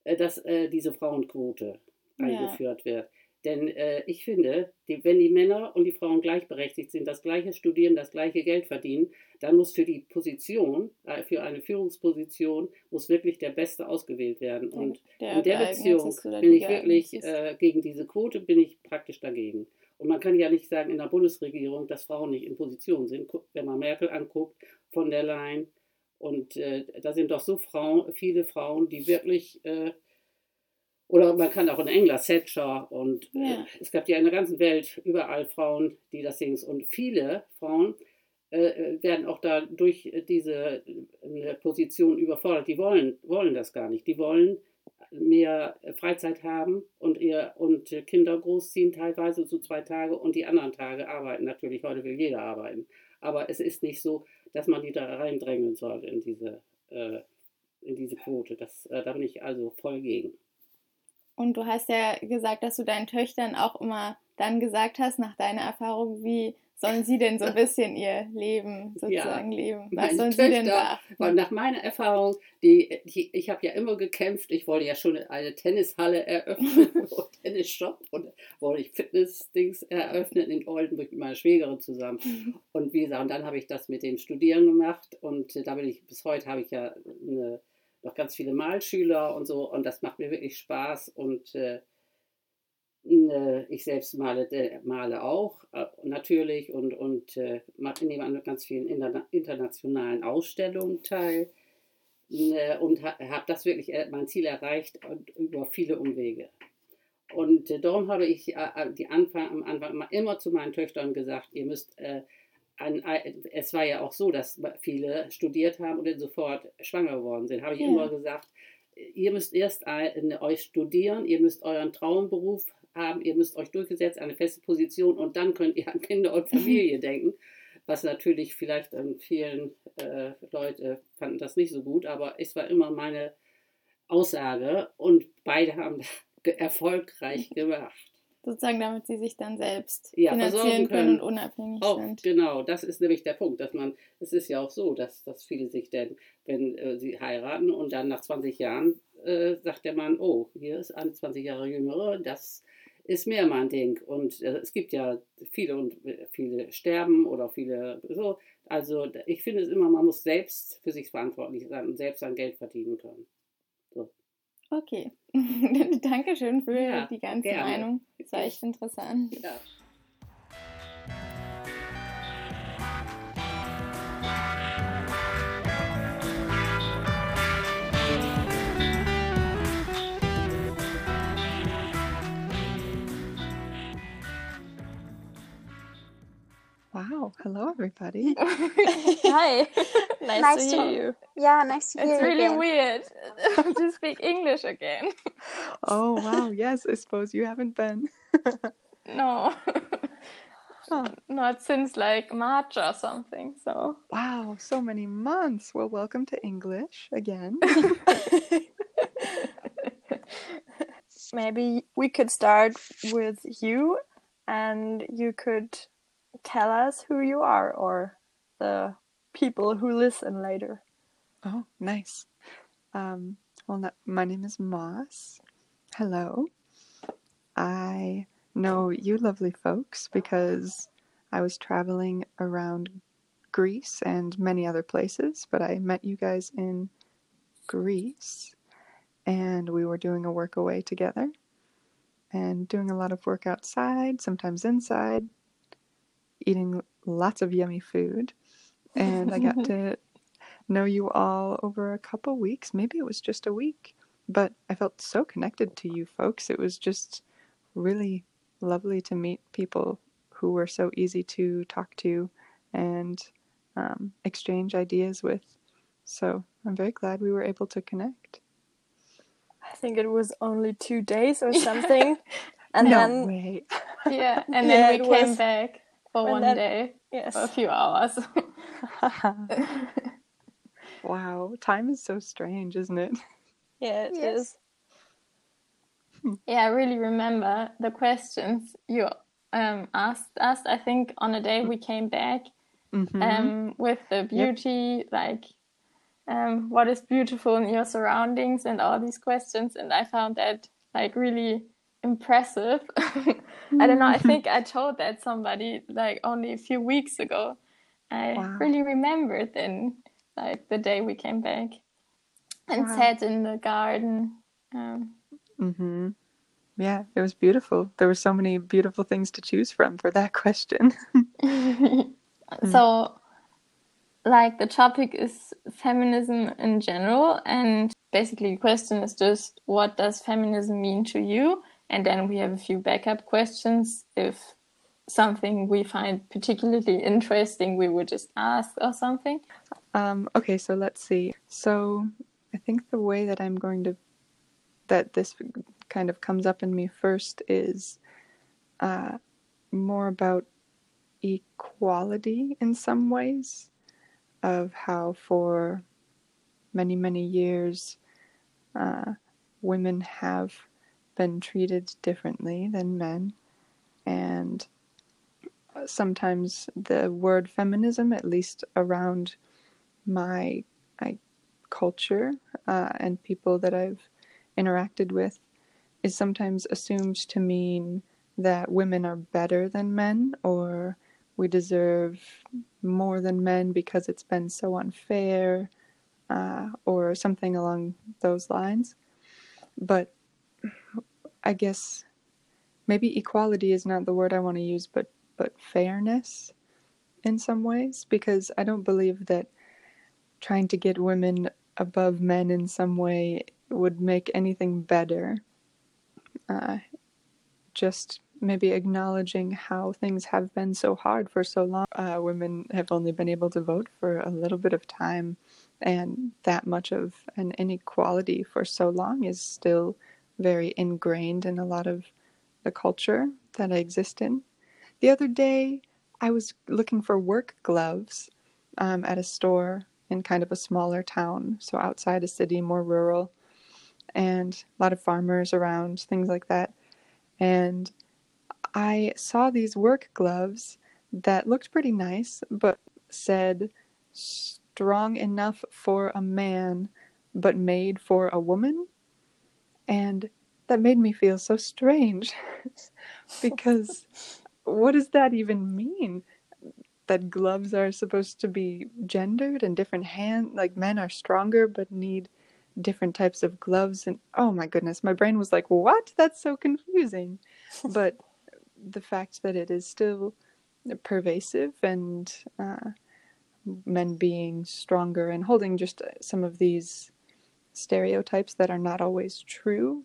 äh, dass äh, diese Frauenquote ja. eingeführt wird. Denn äh, ich finde, die, wenn die Männer und die Frauen gleichberechtigt sind, das gleiche studieren, das gleiche Geld verdienen, dann muss für die Position, äh, für eine Führungsposition, muss wirklich der Beste ausgewählt werden. Und der in der Beziehung bin ich wirklich äh, gegen diese Quote, bin ich praktisch dagegen. Und man kann ja nicht sagen in der Bundesregierung, dass Frauen nicht in Position sind. Wenn man Merkel anguckt von der Leyen. Und äh, da sind doch so Frauen, viele Frauen, die wirklich, äh, oder man kann auch in England, Thatcher und äh, ja. es gab ja in der ganzen Welt überall Frauen, die das singen. Und viele Frauen äh, werden auch da durch diese äh, Position überfordert. Die wollen, wollen das gar nicht. Die wollen mehr Freizeit haben und ihr und Kinder großziehen, teilweise so zwei Tage und die anderen Tage arbeiten. Natürlich, heute will jeder arbeiten. Aber es ist nicht so, dass man die da reindrängen soll in diese, äh, in diese Quote. Das, äh, da bin ich also voll gegen. Und du hast ja gesagt, dass du deinen Töchtern auch immer dann gesagt hast, nach deiner Erfahrung, wie sollen sie denn so ein bisschen ihr Leben sozusagen ja, leben? Was sollen Töchter, sie denn beachten? Weil nach meiner Erfahrung, die, die ich habe ja immer gekämpft, ich wollte ja schon eine Tennishalle eröffnen, Tennisshop und wollte ich Fitness-Dings eröffnen in Oldenburg mit meiner Schwägerin zusammen. Mhm. Und wie gesagt, und dann habe ich das mit dem Studieren gemacht und da bin ich, bis heute habe ich ja eine, noch ganz viele Malschüler und so. Und das macht mir wirklich Spaß. Und äh, äh, ich selbst male, male auch äh, natürlich. Und, und äh, nehme an ganz vielen internationalen Ausstellungen teil. Und habe das wirklich mein Ziel erreicht über viele Umwege. Und äh, darum habe ich äh, die Anfang, am Anfang immer zu meinen Töchtern gesagt, ihr müsst, äh, an, es war ja auch so, dass viele studiert haben und dann sofort schwanger geworden sind. Habe ich ja. immer gesagt, ihr müsst erst euch studieren, ihr müsst euren Traumberuf haben, ihr müsst euch durchgesetzt, eine feste Position und dann könnt ihr an Kinder und Familie denken. Was natürlich vielleicht an vielen äh, Leute fanden das nicht so gut, aber es war immer meine Aussage und beide haben erfolgreich gemacht. Sozusagen, damit sie sich dann selbst ja, finanzieren können, können, und unabhängig auch, sind. Genau, das ist nämlich der Punkt, dass man, es ist ja auch so, dass, dass viele sich denn, wenn äh, sie heiraten und dann nach 20 Jahren äh, sagt der Mann, oh, hier ist eine 20 Jahre jüngere, das ist mehr mein Ding. Und äh, es gibt ja viele und äh, viele sterben oder viele so. Also ich finde es immer, man muss selbst für sich verantwortlich sein und selbst sein Geld verdienen können. Okay. Dankeschön für ja, die ganze gerne. Meinung. Das war echt interessant. Ja. Wow. Hello, everybody. Hi. nice, nice, to hear you. Yeah, nice to hear you. It's really again. weird to speak English again. Oh, wow. Yes, I suppose you haven't been. no. Huh. Not since like March or something. So. Wow, so many months. Well, welcome to English again. Maybe we could start with you and you could tell us who you are or the people who listen later. Oh, nice. Um, well, my name is Moss. Hello. I know you lovely folks because I was traveling around Greece and many other places, but I met you guys in Greece and we were doing a workaway together and doing a lot of work outside, sometimes inside, eating lots of yummy food. And I got to know you all over a couple weeks. Maybe it was just a week, but I felt so connected to you folks. It was just really lovely to meet people who were so easy to talk to and um, exchange ideas with. So I'm very glad we were able to connect. I think it was only two days or something. and no then way. yeah, and then yeah, we came was, back for one then, day, yes, for a few hours. wow, time is so strange, isn't it? Yeah, it yes. is. Hmm. Yeah, I really remember the questions you um, asked us. I think on a day we came back mm-hmm. um, with the beauty, yep. like um, what is beautiful in your surroundings, and all these questions. And I found that like really impressive. I don't know. I think I told that somebody like only a few weeks ago. I wow. really remembered then, like the day we came back and wow. sat in the garden. Um, mm-hmm. Yeah, it was beautiful. There were so many beautiful things to choose from for that question. so, like, the topic is feminism in general, and basically, the question is just what does feminism mean to you? And then we have a few backup questions. If something we find particularly interesting, we would just ask or something. Um, okay, so let's see. So I think the way that I'm going to, that this kind of comes up in me first is uh, more about equality in some ways, of how for many, many years uh, women have been treated differently than men. And sometimes the word feminism, at least around my, culture uh, and people that I've interacted with, is sometimes assumed to mean that women are better than men or we deserve more than men because it's been so unfair uh, or something along those lines. But I guess maybe equality is not the word I want to use, but but fairness in some ways because I don't believe that trying to get women above men in some way would make anything better. Uh, just maybe acknowledging how things have been so hard for so long. Uh, women have only been able to vote for a little bit of time, and that much of an inequality for so long is still very ingrained in a lot of the culture that I exist in. The other day, I was looking for work gloves um, at a store in kind of a smaller town, so outside a city, more rural, and a lot of farmers around, things like that. And I saw these work gloves that looked pretty nice, but said strong enough for a man, but made for a woman. And that made me feel so strange because what does that even mean? That gloves are supposed to be gendered and different hand like men are stronger but need different types of gloves and oh my goodness my brain was like what that's so confusing but the fact that it is still pervasive and uh, men being stronger and holding just some of these stereotypes that are not always true.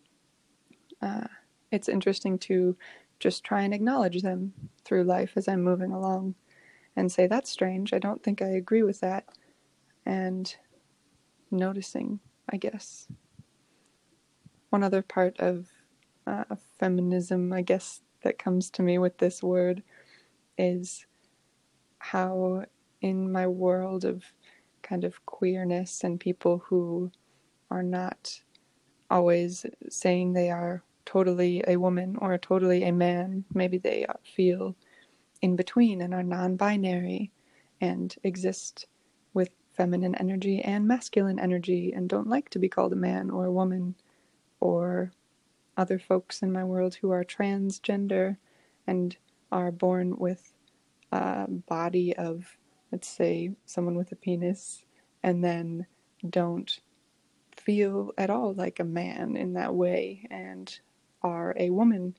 Uh, it's interesting to just try and acknowledge them through life as I'm moving along and say, that's strange. I don't think I agree with that. And noticing, I guess. One other part of uh, feminism, I guess, that comes to me with this word is how in my world of kind of queerness and people who are not always saying they are totally a woman or totally a man, maybe they feel in between and are non binary and exist with feminine energy and masculine energy and don't like to be called a man or a woman or other folks in my world who are transgender and are born with a body of, let's say, someone with a penis, and then don't feel at all like a man in that way and are a woman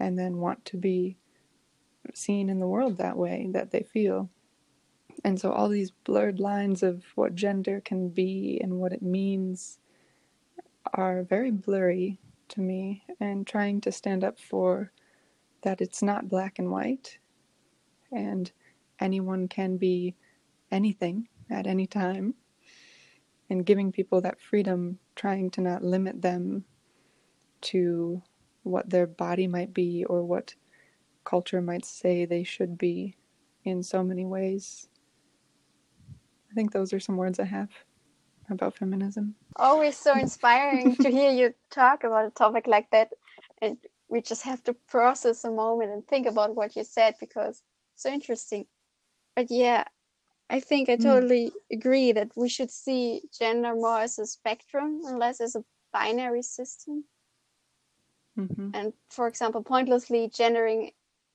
and then want to be seen in the world that way that they feel. And so all these blurred lines of what gender can be and what it means are very blurry to me and trying to stand up for that it's not black and white and anyone can be anything at any time and giving people that freedom trying to not limit them to what their body might be or what culture might say they should be in so many ways. I think those are some words I have about feminism. Always so inspiring to hear you talk about a topic like that. And we just have to process a moment and think about what you said because so interesting. But yeah, I think I hmm. totally mm. agree that we should see gender more as a spectrum and less as a binary system. Mm-hmm. And for example, pointlessly gendering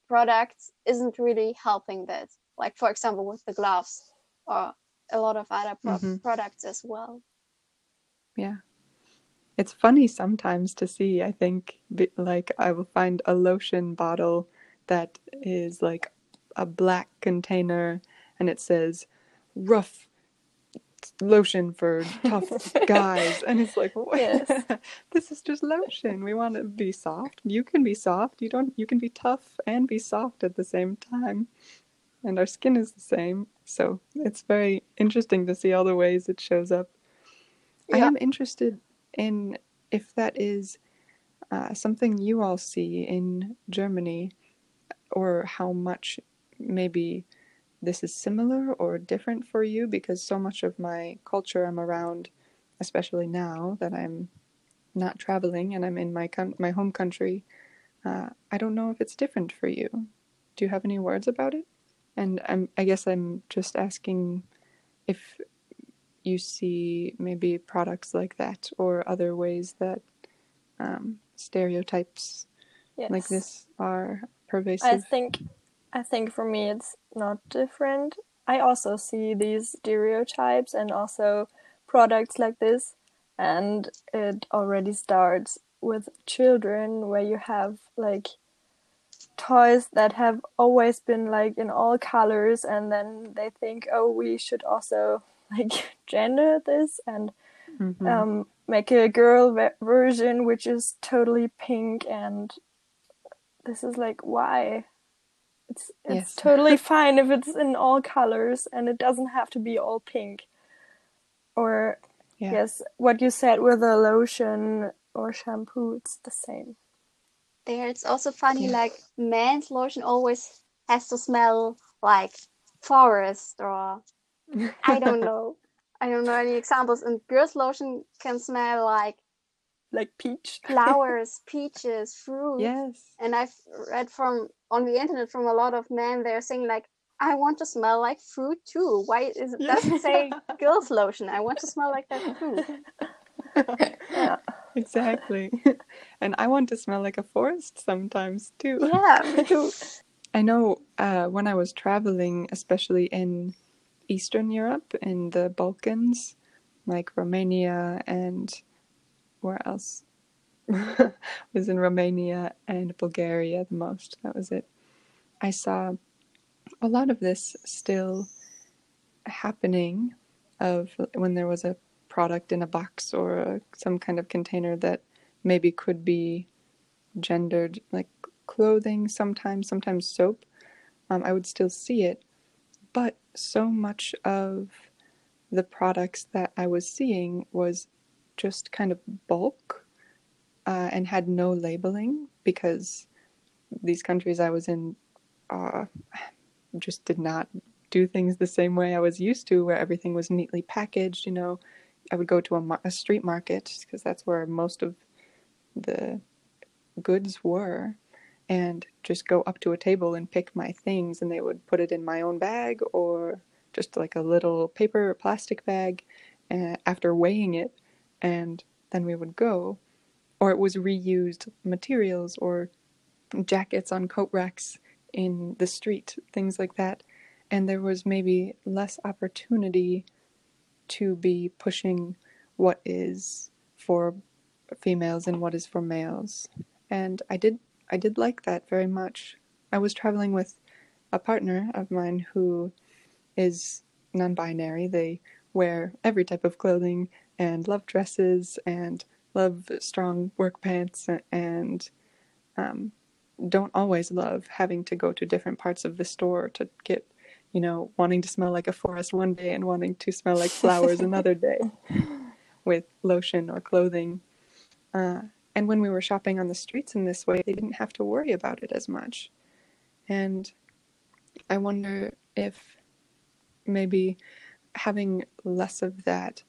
products isn't really helping that. Like, for example, with the gloves or a lot of other pro- mm-hmm. products as well. Yeah. It's funny sometimes to see, I think, like I will find a lotion bottle that is like a black container and it says rough lotion for tough guys and it's like yes. this is just lotion we want to be soft you can be soft you don't you can be tough and be soft at the same time and our skin is the same. So it's very interesting to see all the ways it shows up. Yeah. I am interested in if that is uh, something you all see in Germany, or how much maybe this is similar or different for you, because so much of my culture I'm around, especially now that I'm not traveling and I'm in my my home country. Uh, I don't know if it's different for you. Do you have any words about it? And I'm, I guess I'm just asking if you see maybe products like that or other ways that um, stereotypes yes. like this are pervasive. I think, I think for me it's not different. I also see these stereotypes and also products like this, and it already starts with children where you have like toys that have always been like in all colors and then they think oh we should also like gender this and mm-hmm. um, make a girl ve- version which is totally pink and this is like why it's it's Yes. totally fine if it's in all colors and it doesn't have to be all pink or Yeah. yes what you said with a lotion or shampoo it's the same There, it's also funny, like men's lotion always has to smell like forest or I don't know. I don't know any examples. And girls' lotion can smell like like peach flowers, peaches, fruit. Yes. And I've read from on the internet from a lot of men they're saying like, I want to smell like fruit too. Why is it Yeah. doesn't say girls' lotion? I want to smell like that fruit. yeah Exactly. and I want to smell like a forest sometimes too. Yeah, me too. I know uh, when I was traveling, especially in Eastern Europe, in the Balkans, like Romania and where else? was in Romania and Bulgaria the most. That was it. I saw a lot of this still happening of when there was a product in a box or a, some kind of container that maybe could be gendered like clothing sometimes sometimes soap um, i would still see it but so much of the products that i was seeing was just kind of bulk uh, and had no labeling because these countries i was in uh, just did not do things the same way i was used to where everything was neatly packaged you know. I would go to a, a street market because that's where most of the goods were and just go up to a table and pick my things and they would put it in my own bag or just like a little paper or plastic bag after weighing it and then we would go or it was reused materials or jackets on coat racks in the street things like that. And there was maybe less opportunity to be pushing what is for females and what is for males. And i did i did like that very much. I was traveling with a partner of mine who is non-binary. They wear every type of clothing and love dresses and love strong work pants and um, don't always love having to go to different parts of the store to get you know wanting to smell like a forest one day and wanting to smell like flowers another day with lotion or clothing. Uh, and when we were shopping on the streets in this way they didn't have to worry about it as much. And i wonder if maybe having less of that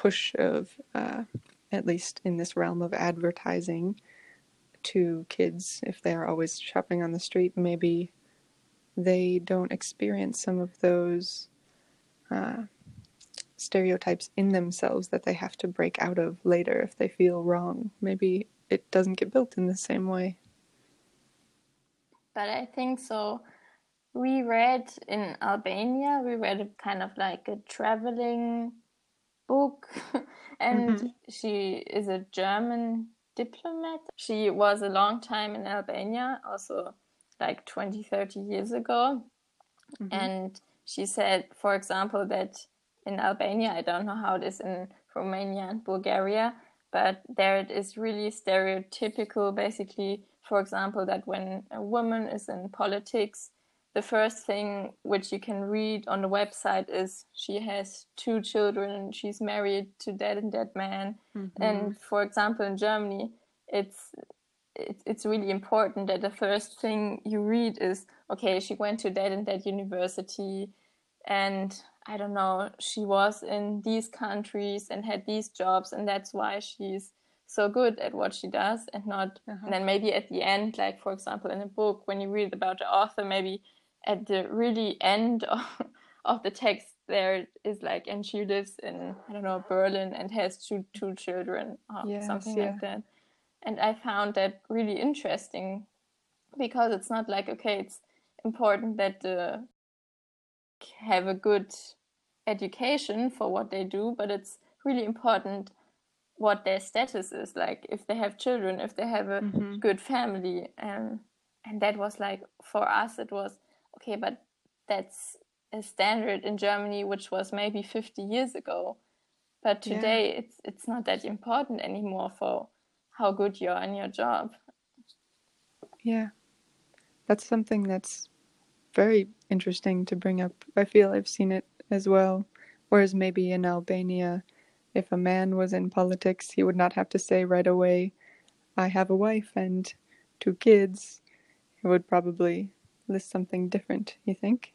push of uh, at least in this realm of advertising to kids if they're always shopping on the street maybe they don't experience some of those uh, stereotypes in themselves that they have to break out of later if they feel wrong maybe it doesn't get built in the same way But I think so. We read in Albania, we read kind of like a traveling book, and Mhm. she is a German diplomat. She was a long time in Albania, also like 20, 30 years ago. And she said, for example, that in Albania, I don't know how it is in Romania and Bulgaria, but there it is really stereotypical, basically, for example, that when a woman is in politics, the first thing which you can read on the website is she has two children and she's married to that and that man. And mm-hmm. for example, in Germany, it's it, it's really important that the first thing you read is okay she went to that and that university and i don't know she was in these countries and had these jobs and that's why she's so good at what she does and not and uh-huh. then maybe at the end like for example in a book when you read about the author maybe at the really end of, of the text there is like and she lives in i don't know berlin and has two two children or Yes, something yeah. like that. And i found that really interesting because it's not like okay it's important that the have a good education for what they do but it's really important what their status is like if they have children if they have a mm-hmm. good family. And and that was like for us it was okay but that's a standard in germany which was maybe 50 years ago but Yeah. today it's it's not that important anymore for how good you are in your job Yeah. That's something that's very interesting to bring up. I feel I've seen it as well. Whereas maybe in Albania, if a man was in politics, he would not have to say right away, I have a wife and two kids. He would probably list something different, you think?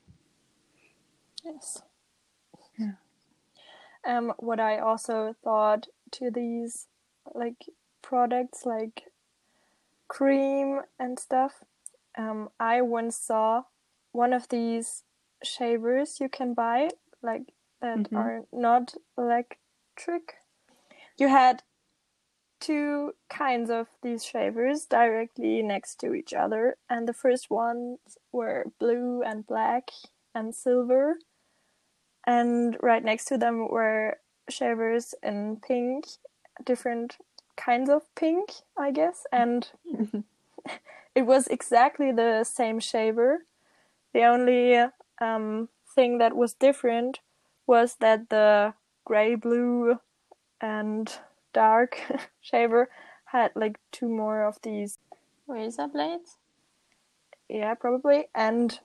Yes. Yeah. Um, what I also thought to these like products like cream and stuff, um, I once saw one of these shavers you can buy, like that Mhm. are not electric. You had two kinds of these shavers directly next to each other, and the first ones were blue and black and silver, and right next to them were shavers in pink, different kinds of pink, I guess, and it was exactly the same shaver. The only um, thing that was different was that the gray blue and dark shaver had like two more of these Razor blades? yeah probably and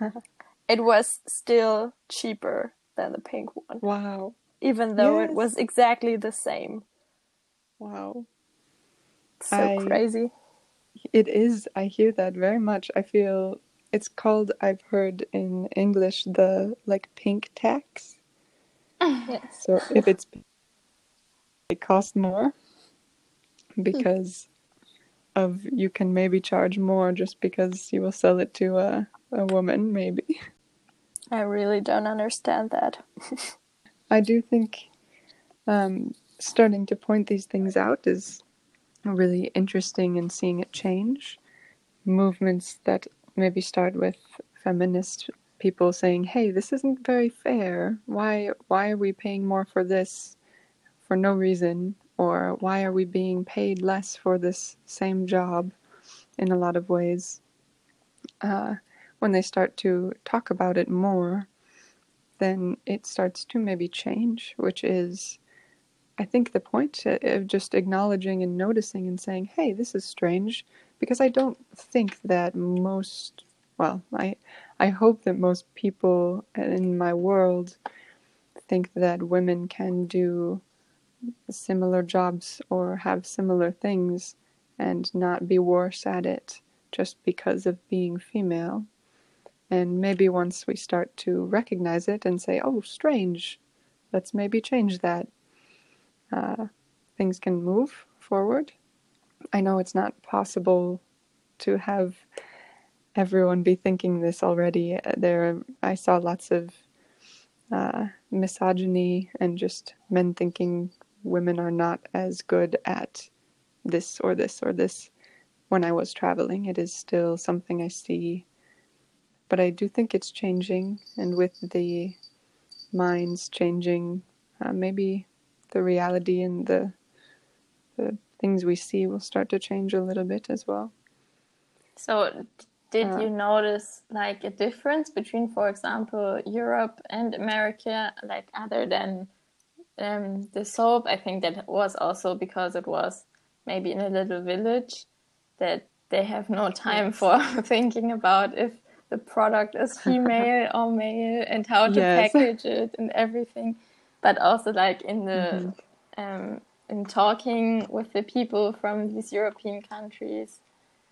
it was still cheaper than the pink one Wow. even though it was exactly the same Wow. so I- crazy It is. I hear that very much. I feel it's called, I've heard in English, the like pink tax. yes So if it's it costs more because of you can maybe charge more just because you will sell it to a, a woman maybe. i really don't understand that I do think um, starting to point these things out is really interesting and seeing it change. Movements that maybe start with feminist people saying, "Hey, this isn't very fair. Why why are we paying more for this for no reason or why are we being paid less for this same job in a lot of ways?" Uh, when they start to talk about it more, then it starts to maybe change, which is, I think, the point of just acknowledging and noticing and saying, hey, this is strange, because I don't think that most, well, I, I hope that most people in my world think that women can do similar jobs or have similar things and not be worse at it just because of being female. And maybe once we start to recognize it and say, oh, strange, let's maybe change that, uh, things can move forward. I know it's not possible to have everyone be thinking this already. There, I saw lots of uh, misogyny and just men thinking women are not as good at this or this or this. When I was traveling, it is still something I see but I do think it's changing, and with the minds changing, uh, maybe the reality and the the things we see will start to change a little bit as well. So, did Uh, you notice like a difference between, for example, Europe and America, like other than um, the soap? I think that was also because it was maybe in a little village that they have no time for thinking about if the product is female or male and how to Yes. package it and everything. But also like in the um, in talking with the people from these European countries,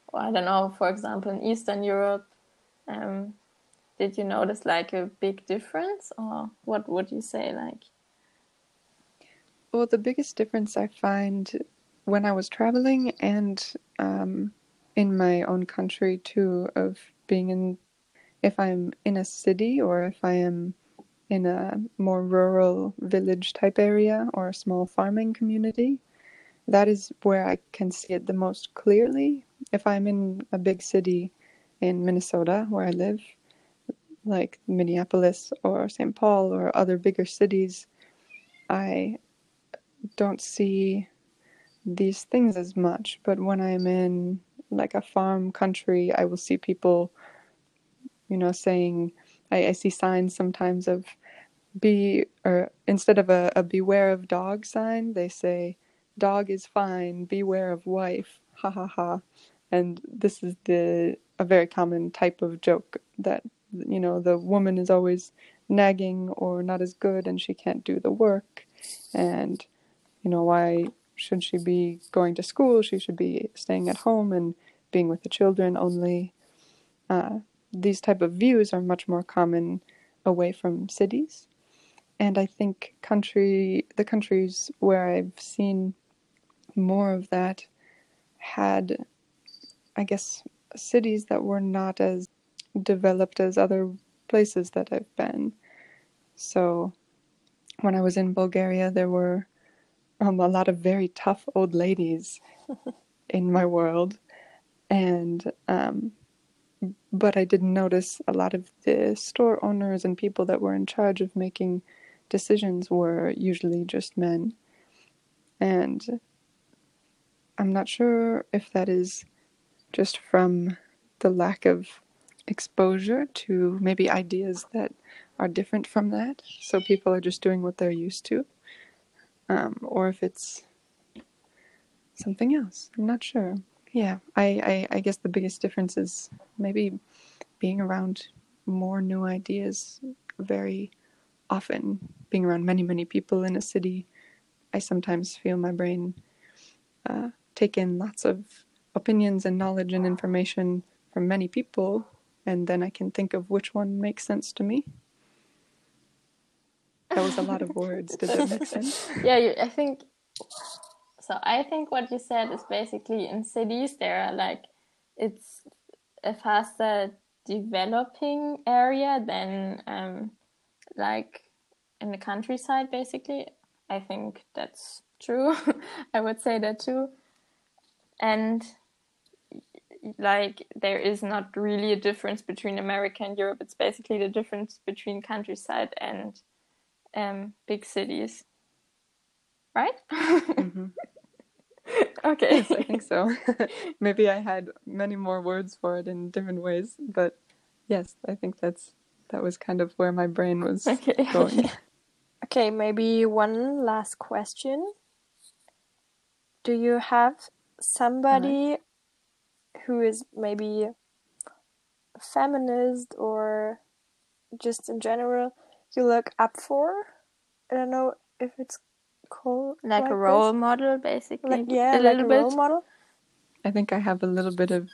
or I don't know, for example, in Eastern Europe, um, did you notice like a big difference, or what would you say? Like, Well, the biggest difference I find when I was traveling and um, in my own country too, of being in, if I'm in a city or if I am in a more rural village type area or a small farming community, that is where I can see it the most clearly. If I'm in a big city in Minnesota, where I live, like Minneapolis or St. Paul or other bigger cities, I don't see these things as much. But when I'm in like a farm country, I will see people, you know, saying, I, I see signs sometimes of be, or instead of a, a beware of dog sign, they say, dog is fine, beware of wife, ha ha ha. and this is the a very common type of joke that you know the woman is always nagging or not as good and she can't do the work and you know why should she be going to school? She should be staying at home and being with the children only. Uh, these type of views are much more common away from cities. And i think country the countries where i've seen more of that had i guess cities that were not as developed as other places that I've been. So when I was in Bulgaria, there were um, a lot of very tough old ladies in my world, and um, but I didn't notice a lot of the store owners and people that were in charge of making decisions were usually just men, and I'm not sure if that is just from the lack of exposure to maybe ideas that are different from that. So people are just doing what they're used to. Um, or if it's something else. I'm not sure. Yeah, I, I, I guess the biggest difference is maybe being around more new ideas very often, being around many, many people in a city. I sometimes feel my brain uh, take in lots of opinions and knowledge and information from many people, and then I can think of which one makes sense to me. That was a lot of words. Does that make sense? yeah, I think so. I think what you said is basically in cities there are like it's a faster developing area than um, like in the countryside. Basically, I think that's true. I would say that too. And like there is not really a difference between America and Europe. It's basically the difference between countryside and um, big cities, right? Mm-hmm. okay, yes, I think so. Maybe I had many more words for it in different ways, but yes, I think that's that was kind of where my brain was okay. going. okay, maybe one last question. Do you have somebody who is maybe feminist or just in general you look up for. I don't know if it's called like, like a role this. model, basically. Like, yeah, a like a role model. I think I have a little bit of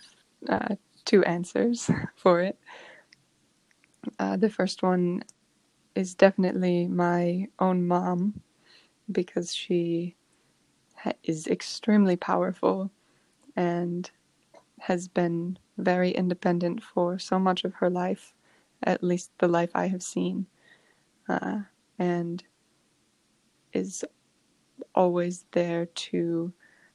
uh, two answers for it. Uh, the first one is definitely my own mom because she ha- is extremely powerful and has been very independent for so much of her life, at least the life I have seen, uh, and is always there to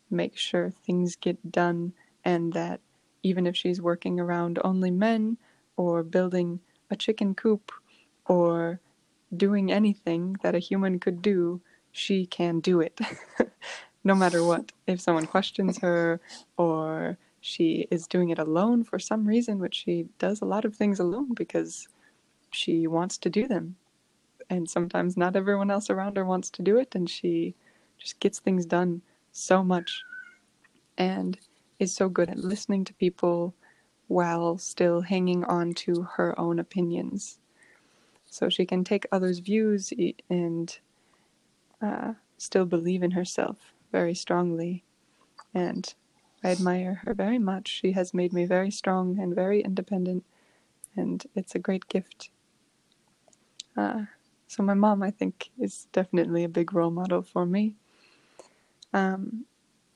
make sure things get done and that even if she's working around only men or building a chicken coop or doing anything that a human could do, she can do it. no matter what. If someone questions her or she is doing it alone for some reason, which she does a lot of things alone because she wants to do them. And sometimes not everyone else around her wants to do it, and she just gets things done so much and is so good at listening to people while still hanging on to her own opinions. So she can take others' views and uh, still believe in herself very strongly. And I admire her very much. She has made me very strong and very independent, and it's a great gift. Uh, so my mom, I think, is definitely a big role model for me. Um,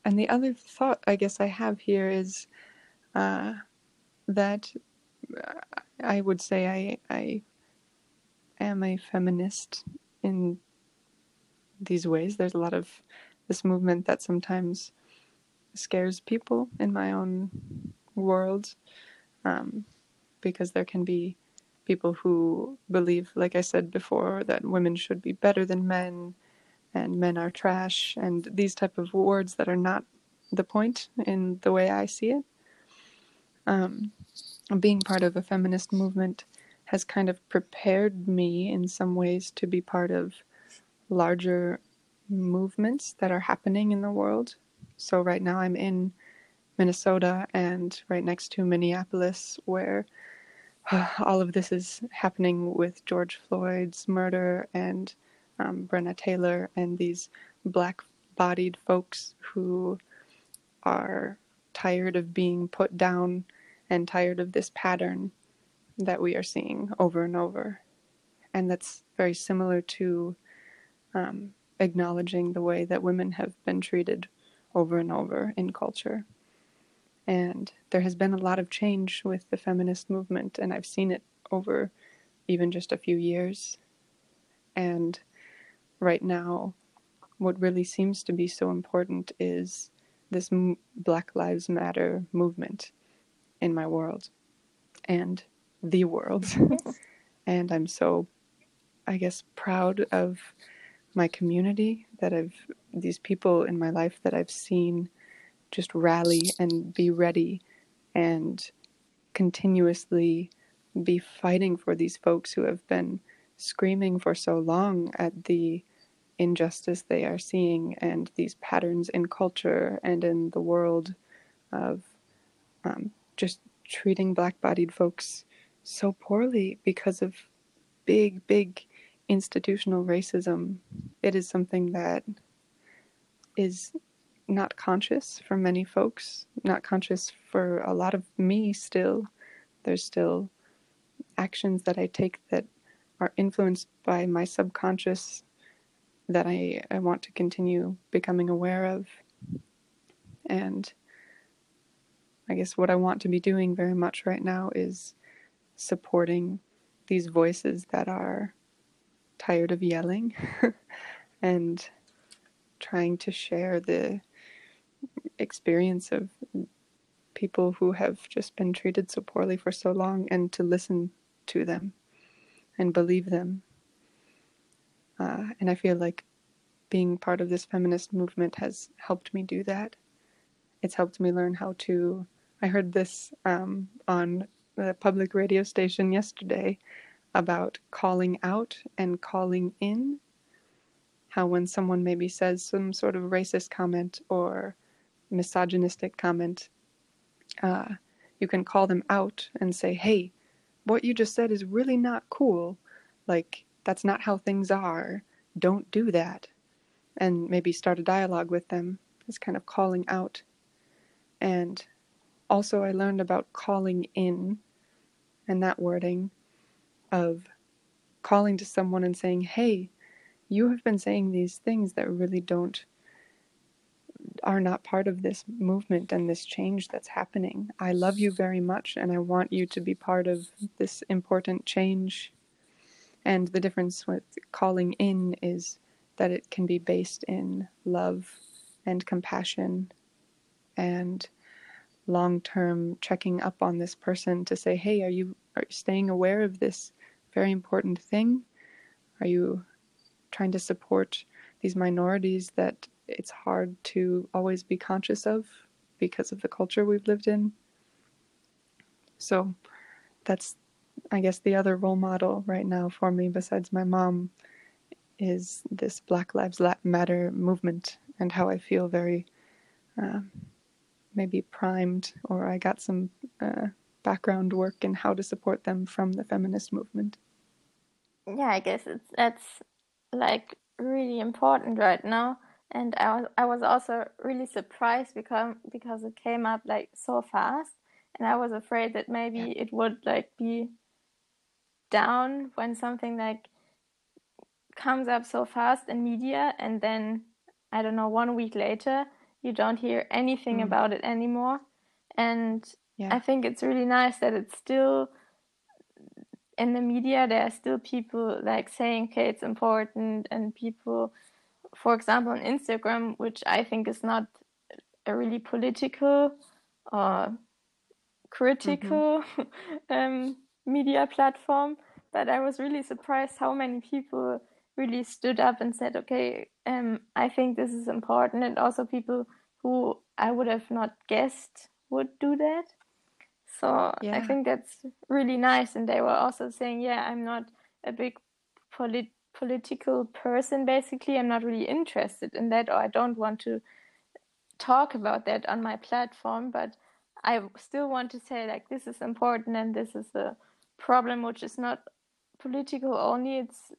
and the other thought I guess I have here is uh, that I would say I, I am a feminist in these ways. There's a lot of this movement that sometimes scares people in my own world um, because there can be people who believe, like I said before, that women should be better than men and men are trash and these type of words that are not the point in the way I see it. Um, being part of a feminist movement has kind of prepared me in some ways to be part of larger movements that are happening in the world so right now I'm in Minnesota and right next to Minneapolis, where all of this is happening with George Floyd's murder and um, Brenna Taylor and these black bodied folks who are tired of being put down and tired of this pattern that we are seeing over and over. And that's very similar to um, acknowledging the way that women have been treated over and over in culture. And there has been a lot of change with the feminist movement, and I've seen it over even just a few years. And right now, what really seems to be so important is this Black Lives Matter movement in my world and the world. and I'm so, I guess, proud of my community that I've, these people in my life that I've seen just rally and be ready and continuously be fighting for these folks who have been screaming for so long at the injustice they are seeing and these patterns in culture and in the world of um, just treating black bodied folks so poorly because of big, big institutional racism. It is something that is not conscious for many folks, not conscious for a lot of me still. There's still actions that I take that are influenced by my subconscious that I, I want to continue becoming aware of. And I guess what I want to be doing very much right now is supporting these voices that are tired of yelling and trying to share the experience of people who have just been treated so poorly for so long and to listen to them and believe them uh, and I feel like being part of this feminist movement has helped me do that. It's helped me learn how to. I heard this um, on the public radio station yesterday about calling out and calling in. How, when someone maybe says some sort of racist comment or misogynistic comment, uh, you can call them out and say, hey, what you just said is really not cool. Like, that's not how things are. Don't do that. And maybe start a dialogue with them. It's kind of calling out. And also, I learned about calling in and that wording of calling to someone and saying, Hey, you have been saying these things that really don't are not part of this movement and this change that's happening. I love you very much and I want you to be part of this important change and the difference with calling in is that it can be based in love and compassion and long term checking up on this person to say, hey, are you, are you staying aware of this very important thing? Are you trying to support these minorities that it's hard to always be conscious of because of the culture we've lived in? So that's I guess the other role model right now for me, besides my mom, is this Black Lives Matter movement and how I feel very uh, maybe primed, or I got some uh, background work in how to support them from the feminist movement. Yeah, I guess it's that's like really important right now. And I was I was also really surprised because because it came up like so fast, and I was afraid that maybe yeah. it would like be down when something like comes up so fast in media and then I don't know one week later you don't hear anything mm. about it anymore and yeah. I think it's really nice that it's still in the media there are still people like saying okay it's important and people for example on Instagram which I think is not a really political or critical mm-hmm. um, media platform. But I was really surprised how many people really stood up and said, okay, um, I think this is important. And also people who I would have not guessed would do that. So yeah. I think that's really nice. And they were also saying, yeah, I'm not a big polit- political person, basically. I'm not really interested in that, or I don't want to talk about that on my platform, but I still want to say like this is important and this is a problem which is not political only, it's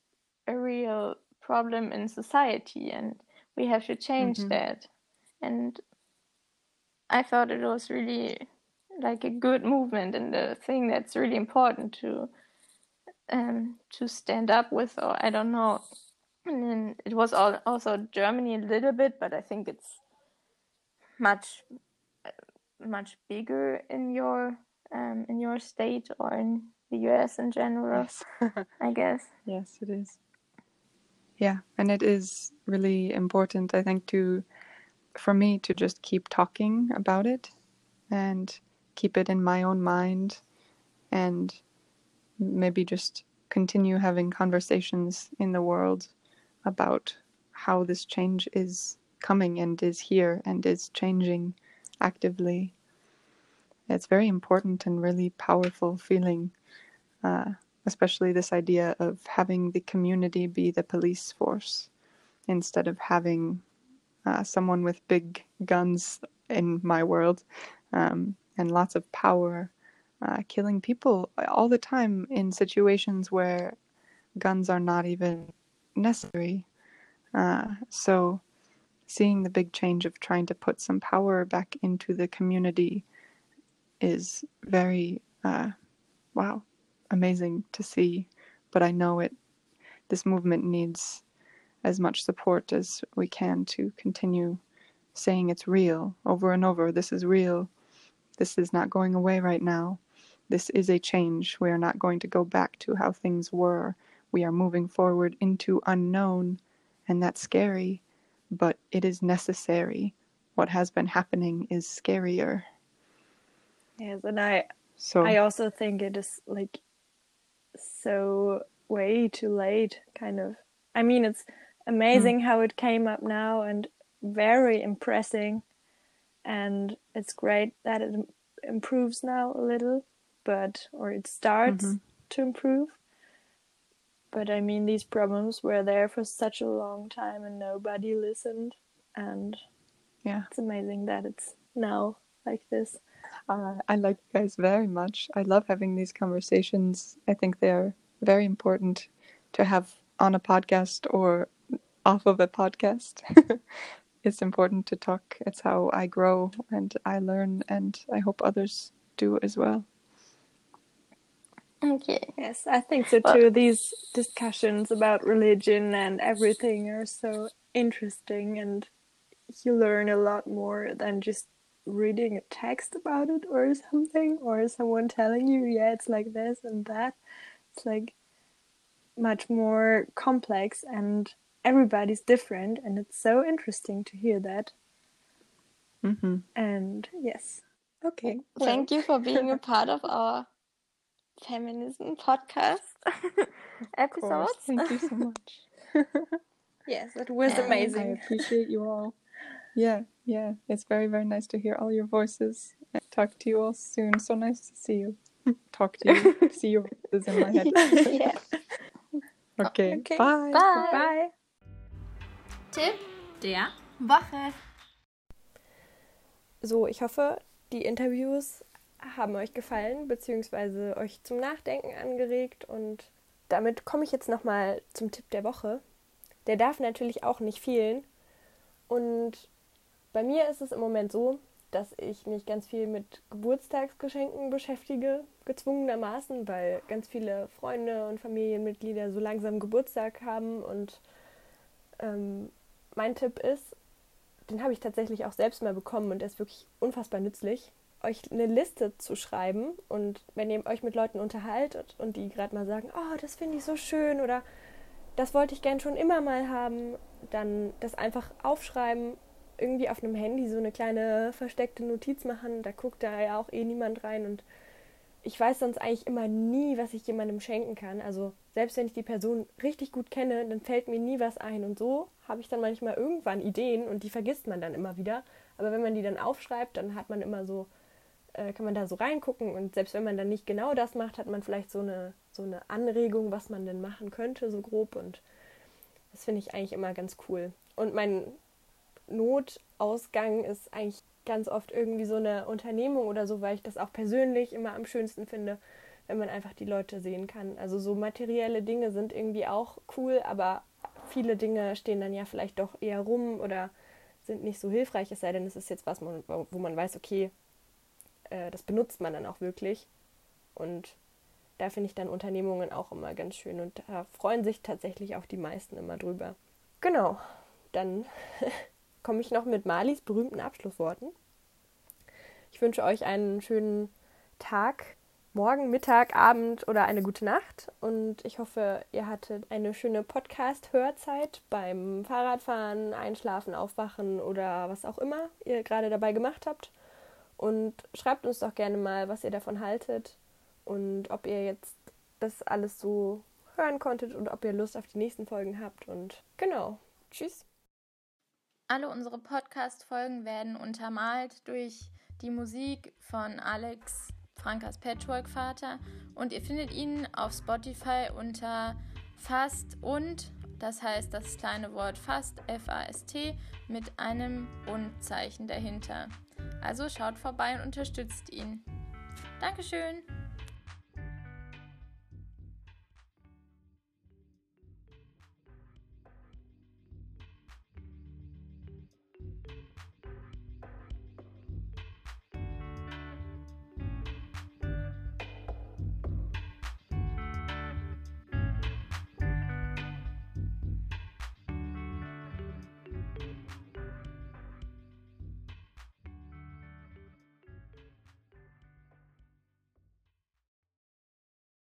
a real problem in society and we have to change mm-hmm. that. And I thought it was really like a good movement and a thing that's really important to um, to stand up with, or I don't know. And then it was all, also Germany a little bit, but I think it's much much bigger in your um, in your state or in the US in general. Yes. I guess. Yes, it is. Yeah, and it is really important, I think, to for me to just keep talking about it and keep it in my own mind and maybe just continue having conversations in the world about how this change is coming and is here and is changing actively. It's very important and really powerful feeling, uh, especially this idea of having the community be the police force instead of having uh, someone with big guns in my world um, and lots of power uh, killing people all the time in situations where guns are not even necessary. Uh, so, seeing the big change of trying to put some power back into the community is very, uh, wow, amazing to see. But I know it. This movement needs as much support as we can to continue saying it's real over and over. This is real. This is not going away right now. This is a change. We are not going to go back to how things were. We are moving forward into unknown, and that's scary, but it is necessary. What has been happening is scarier. Yes, and I so I also think it is like so way too late kind of. I mean, it's amazing mm. how it came up now and very impressing and it's great that it improves now a little but or it starts mm-hmm. to improve. But I mean, these problems were there for such a long time and nobody listened. And yeah, it's amazing that it's now like this. Uh, I like you guys very much. I love having these conversations. I think they're very important to have on a podcast or off of a podcast. it's important to talk. It's how I grow and I learn, and I hope others do as well. Okay. Yes, I think so too. These discussions about religion and everything are so interesting, and you learn a lot more than just reading a text about it or something, or someone telling you, yeah, it's like this and that. It's like much more complex, and everybody's different, and it's so interesting to hear that. Mm-hmm. And yes. Okay. Well. Thank you for being a part of our feminism podcast episodes. Thank you so much. yes, it was and amazing. I appreciate you all. Yeah, yeah. It's very, very nice to hear all your voices. And talk to you all soon. So nice to see you. talk to you. see your voices in my head. yeah. Okay. okay. Bye. Bye. Bye. Tipp der Woche. So, ich hoffe, die Interviews haben euch gefallen, beziehungsweise euch zum Nachdenken angeregt. Und damit komme ich jetzt nochmal zum Tipp der Woche. Der darf natürlich auch nicht fehlen. Und bei mir ist es im Moment so, dass ich mich ganz viel mit Geburtstagsgeschenken beschäftige, gezwungenermaßen, weil ganz viele Freunde und Familienmitglieder so langsam Geburtstag haben. Und ähm, mein Tipp ist, den habe ich tatsächlich auch selbst mal bekommen und der ist wirklich unfassbar nützlich euch eine Liste zu schreiben und wenn ihr euch mit Leuten unterhaltet und die gerade mal sagen, oh, das finde ich so schön oder das wollte ich gern schon immer mal haben, dann das einfach aufschreiben, irgendwie auf einem Handy so eine kleine versteckte Notiz machen, da guckt da ja auch eh niemand rein und ich weiß sonst eigentlich immer nie, was ich jemandem schenken kann. Also selbst wenn ich die Person richtig gut kenne, dann fällt mir nie was ein und so habe ich dann manchmal irgendwann Ideen und die vergisst man dann immer wieder. Aber wenn man die dann aufschreibt, dann hat man immer so äh, kann man da so reingucken und selbst wenn man dann nicht genau das macht, hat man vielleicht so eine, so eine Anregung, was man denn machen könnte, so grob und das finde ich eigentlich immer ganz cool. Und mein Notausgang ist eigentlich ganz oft irgendwie so eine Unternehmung oder so, weil ich das auch persönlich immer am schönsten finde, wenn man einfach die Leute sehen kann. Also so materielle Dinge sind irgendwie auch cool, aber viele Dinge stehen dann ja vielleicht doch eher rum oder sind nicht so hilfreich, es sei denn, es ist jetzt was, wo man weiß, okay, äh, das benutzt man dann auch wirklich. Und da finde ich dann Unternehmungen auch immer ganz schön und da freuen sich tatsächlich auch die meisten immer drüber. Genau, dann komme ich noch mit Malis berühmten Abschlussworten. Ich wünsche euch einen schönen Tag, morgen, Mittag, Abend oder eine gute Nacht und ich hoffe, ihr hattet eine schöne Podcast-Hörzeit beim Fahrradfahren, Einschlafen, Aufwachen oder was auch immer ihr gerade dabei gemacht habt. Und schreibt uns doch gerne mal, was ihr davon haltet und ob ihr jetzt das alles so hören konntet und ob ihr Lust auf die nächsten Folgen habt. Und genau, tschüss. Alle unsere Podcast-Folgen werden untermalt durch die Musik von Alex Frankas Patchwork-Vater und ihr findet ihn auf Spotify unter Fast und, das heißt das kleine Wort Fast, F-A-S-T, mit einem Und-Zeichen dahinter. Also schaut vorbei und unterstützt ihn. Dankeschön!